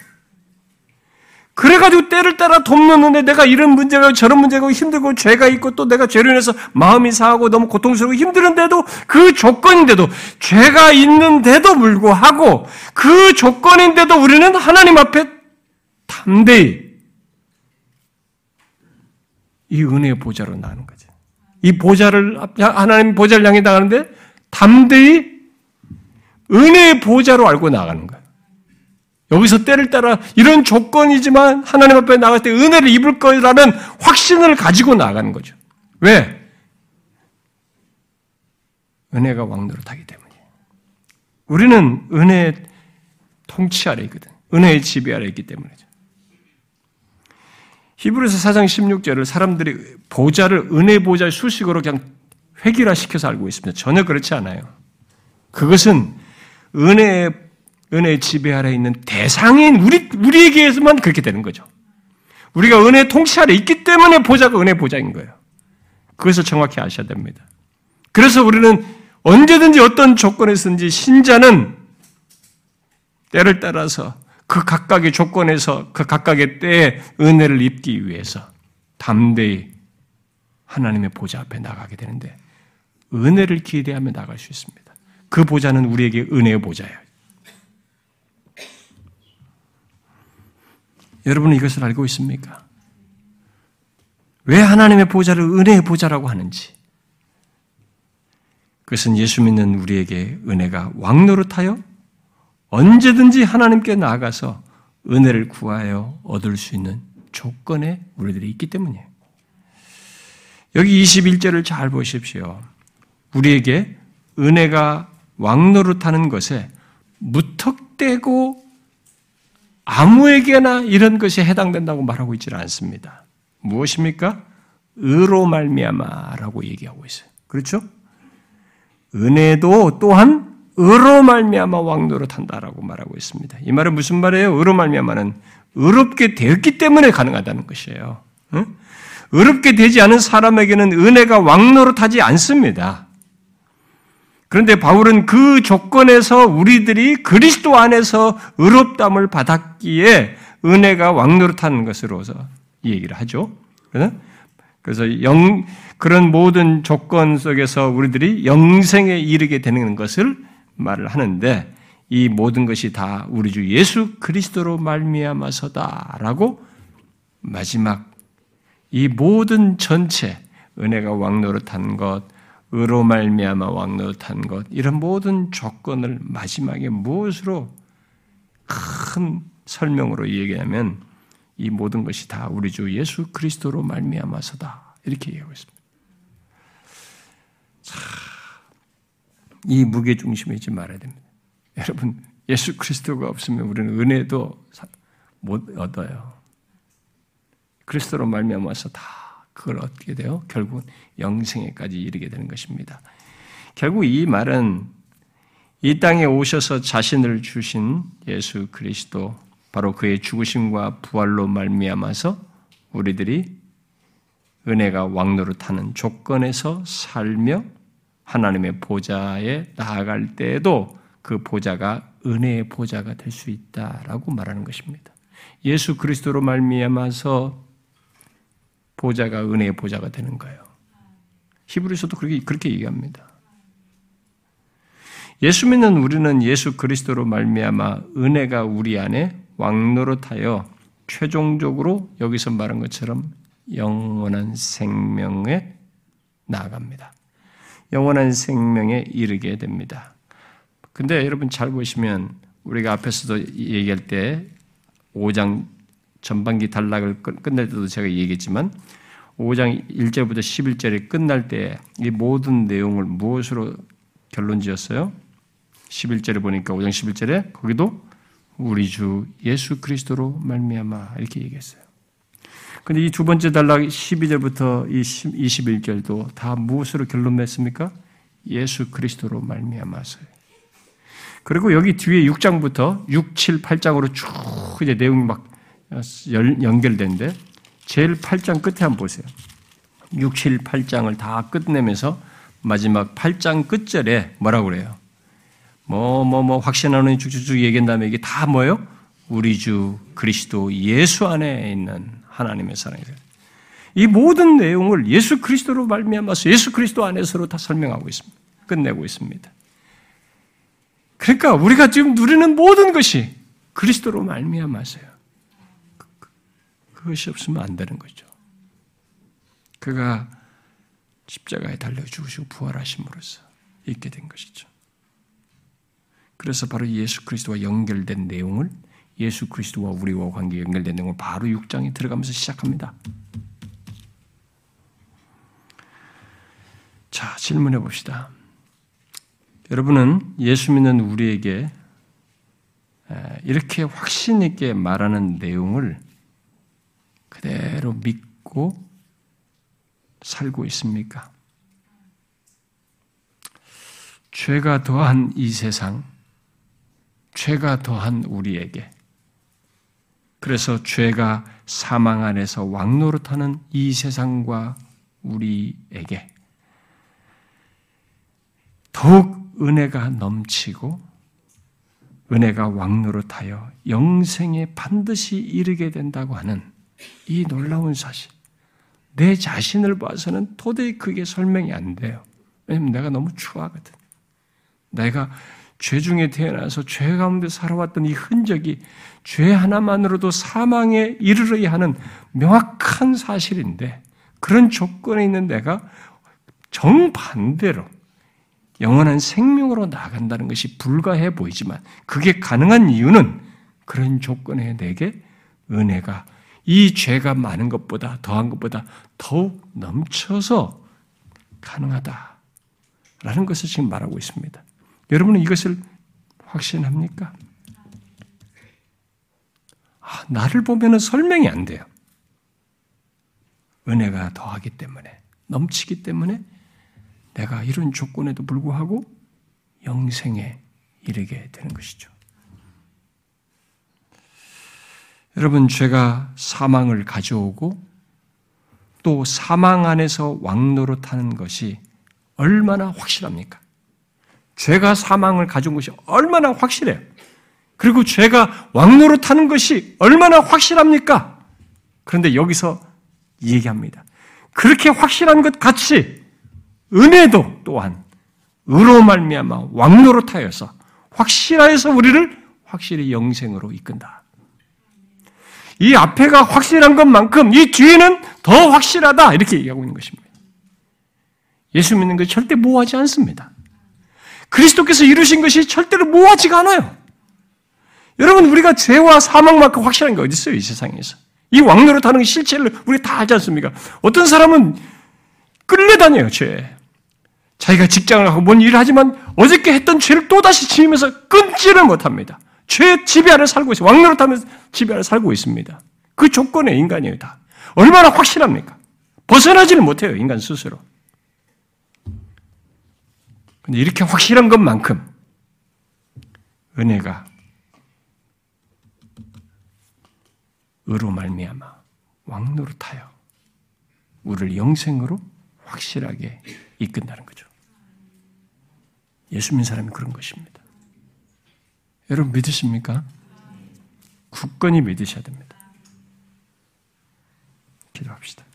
그래가지고 때를 따라 돕는데 내가 이런 문제가 저런 문제가 힘들고 죄가 있고 또 내가 죄로 인해서 마음이 상하고 너무 고통스럽고 힘들은데도 그 조건인데도 죄가 있는데도 불구하고 그 조건인데도 우리는 하나님 앞에 담대히 이 은혜의 보좌로 나는 거죠. 이 보좌를 하나님 보좌를 향해 나가는데 담대히 은혜의 보좌로 알고 나가는 거예요. 여기서 때를 따라 이런 조건이지만 하나님 앞에 나갈 때 은혜를 입을 거라는 확신을 가지고 나가는 거죠. 왜? 은혜가 왕노릇하기 때문에. 우리는 은혜의 통치 아래 있거든. 은혜의 지배 아래 있기 때문이죠. 히브리서 4장 16절을 사람들이 보좌를 은혜 보좌 수식으로 그냥 획일화시켜서 알고 있습니다. 전혀 그렇지 않아요. 그것은 은혜의 은혜의 지배 아래 있는 대상인 우리 우리에게서만 그렇게 되는 거죠. 우리가 은혜 통치 아래 있기 때문에 보좌가 은혜 보좌인 거예요. 그것을 정확히 아셔야 됩니다. 그래서 우리는 언제든지 어떤 조건에서든지 신자는 때를 따라서 그 각각의 조건에서 그 각각의 때에 은혜를 입기 위해서 담대히 하나님의 보좌 앞에 나가게 되는데 은혜를 기대하며 나갈 수 있습니다. 그 보좌는 우리에게 은혜의 보좌예요. 여러분은 이것을 알고 있습니까? 왜 하나님의 보좌를 은혜의 보좌라고 하는지. 그것은 예수 믿는 우리에게 은혜가 왕노릇하여 언제든지 하나님께 나아가서 은혜를 구하여 얻을 수 있는 조건에 우리들이 있기 때문이에요. 여기 21절을 잘 보십시오. 우리에게 은혜가 왕노릇하는 것에 무턱대고 아무에게나 이런 것이 해당된다고 말하고 있지는 않습니다. 무엇입니까? 의로 말미암아라고 얘기하고 있어요. 그렇죠? 은혜도 또한 의로 말미암아 왕 노릇 한다라고 말하고 있습니다. 이 말은 무슨 말이에요? 의로 말미암아는 의롭게 되었기 때문에 가능하다는 것이에요. 응? 의롭게 되지 않은 사람에게는 은혜가 왕 노릇하지 않습니다. 그런데 바울은 그 조건에서 우리들이 그리스도 안에서 의롭담을 받았기에 은혜가 왕 노릇하는 것으로서 이 얘기를 하죠. 그래서 영, 그런 모든 조건 속에서 우리들이 영생에 이르게 되는 것을 말을 하는데 이 모든 것이 다 우리 주 예수 그리스도로 말미암아서다라고 마지막 이 모든 전체 은혜가 왕노릇한 것, 의로 말미암아 왕노릇한 것 이런 모든 조건을 마지막에 무엇으로 큰 설명으로 얘기하면 이 모든 것이 다 우리 주 예수 그리스도로 말미암아서다 이렇게 얘기하고 있습니다. 자, 이 무게 중심에 있지 말아야 됩니다. 여러분 예수 그리스도가 없으면 우리는 은혜도 못 얻어요. 그리스도로 말미암아서 다 그걸 얻게 돼요. 결국은 영생에까지 이르게 되는 것입니다. 결국 이 말은 이 땅에 오셔서 자신을 주신 예수 그리스도 바로 그의 죽으심과 부활로 말미암아서 우리들이 은혜가 왕노릇하는 조건에서 살며 하나님의 보좌에 나아갈 때에도 그 보좌가 은혜의 보좌가 될 수 있다라고 말하는 것입니다. 예수 그리스도로 말미암아서 보좌가 은혜의 보좌가 되는 거예요. 히브리서도 그렇게 그렇게 얘기합니다. 예수 믿는 우리는 예수 그리스도로 말미암아 은혜가 우리 안에 왕노릇하여 최종적으로 여기서 말한 것처럼 영원한 생명에 나아갑니다. 영원한 생명에 이르게 됩니다. 근데 여러분 잘 보시면 우리가 앞에서도 얘기할 때 5장 전반기 단락을 끝낼 때도 제가 얘기했지만 5장 1절부터 11절에 끝날 때 이 모든 내용을 무엇으로 결론 지었어요? 11절에 보니까 5장 11절에 거기도 우리 주 예수 그리스도로 말미암아 이렇게 얘기했어요. 근데 이 두 번째 단락 12절부터 21절도 다 무엇으로 결론 냈습니까? 예수 그리스도로 말미암아서요. 그리고 여기 뒤에 6장부터 6, 7, 8장으로 쭉 이제 내용이 막 연결된데 제일 8장 끝에 한번 보세요. 6, 7, 8장을 다 끝내면서 마지막 8장 끝절에 뭐라고 그래요? 뭐, 뭐, 뭐, 확신하는 쭉쭉쭉 얘기한 다음에 이게 다 뭐예요? 우리 주 그리스도 예수 안에 있는 하나님의 사랑이세요. 이 모든 내용을 예수 그리스도로 말미암아서 예수 그리스도 안에서로 다 설명하고 있습니다. 끝내고 있습니다. 그러니까 우리가 지금 누리는 모든 것이 그리스도로 말미암아서요. 그것이 없으면 안 되는 거죠. 그가 십자가에 달려 죽으시고 부활하심으로써 있게 된 것이죠. 그래서 바로 예수 그리스도와 연결된 내용을 예수 그리스도와 우리와 관계 연결된 내용을 바로 6장에 들어가면서 시작합니다. 자, 질문해 봅시다. 여러분은 예수 믿는 우리에게 이렇게 확신 있게 말하는 내용을 그대로 믿고 살고 있습니까? 죄가 더한 이 세상, 죄가 더한 우리에게, 그래서 죄가 사망 안에서 왕노릇하는 이 세상과 우리에게 더욱 은혜가 넘치고 은혜가 왕노릇하여 영생에 반드시 이르게 된다고 하는 이 놀라운 사실. 내 자신을 봐서는 도저히 그게 설명이 안 돼요. 왜냐면 내가 너무 추하거든. 내가 죄 중에 태어나서 죄 가운데 살아왔던 이 흔적이 죄 하나만으로도 사망에 이르러야 하는 명확한 사실인데 그런 조건에 있는 내가 정반대로 영원한 생명으로 나간다는 것이 불가해 보이지만 그게 가능한 이유는 그런 조건에 내게 은혜가 이 죄가 많은 것보다 더한 것보다 더욱 넘쳐서 가능하다라는 것을 지금 말하고 있습니다. 여러분은 이것을 확신합니까? 아, 나를 보면 설명이 안 돼요. 은혜가 더하기 때문에, 넘치기 때문에 내가 이런 조건에도 불구하고 영생에 이르게 되는 것이죠. 여러분, 죄가 사망을 가져오고 또 사망 안에서 왕노릇하는 것이 얼마나 확실합니까? 죄가 사망을 가져온 것이 얼마나 확실해요. 그리고 죄가 왕노릇하는 것이 얼마나 확실합니까? 그런데 여기서 얘기합니다. 그렇게 확실한 것 같이 은혜도 또한 의로 말미암아 왕노릇하여서 확실하여서 우리를 확실히 영생으로 이끈다. 이 앞에가 확실한 것만큼 이 뒤에는 더 확실하다 이렇게 얘기하고 있는 것입니다. 예수 믿는 것이 절대 모호하지 않습니다. 그리스도께서 이루신 것이 절대로 모호하지가 않아요. 여러분 우리가 죄와 사망만큼 확실한 게 어디 있어요 이 세상에서? 이 왕노릇 하는 실체를 우리 다 알지 않습니까? 어떤 사람은 끌려다녀요 죄. 자기가 직장을 하고 뭔 일을 하지만 어저께 했던 죄를 또 다시 지으면서 끊지를 못합니다. 죄 지배 아래 살고 있어요. 왕노릇하면서 지배 아래 살고 있습니다. 그 조건에 인간이에요 다. 얼마나 확실합니까? 벗어나지를 못해요 인간 스스로. 근데 이렇게 확실한 것만큼 은혜가 의로 말미암아 왕노릇하여 우리를 영생으로 확실하게 이끈다는 거죠. 예수 믿는 사람이 그런 것입니다. 여러분 믿으십니까? 굳건히 믿으셔야 됩니다. 기도합시다.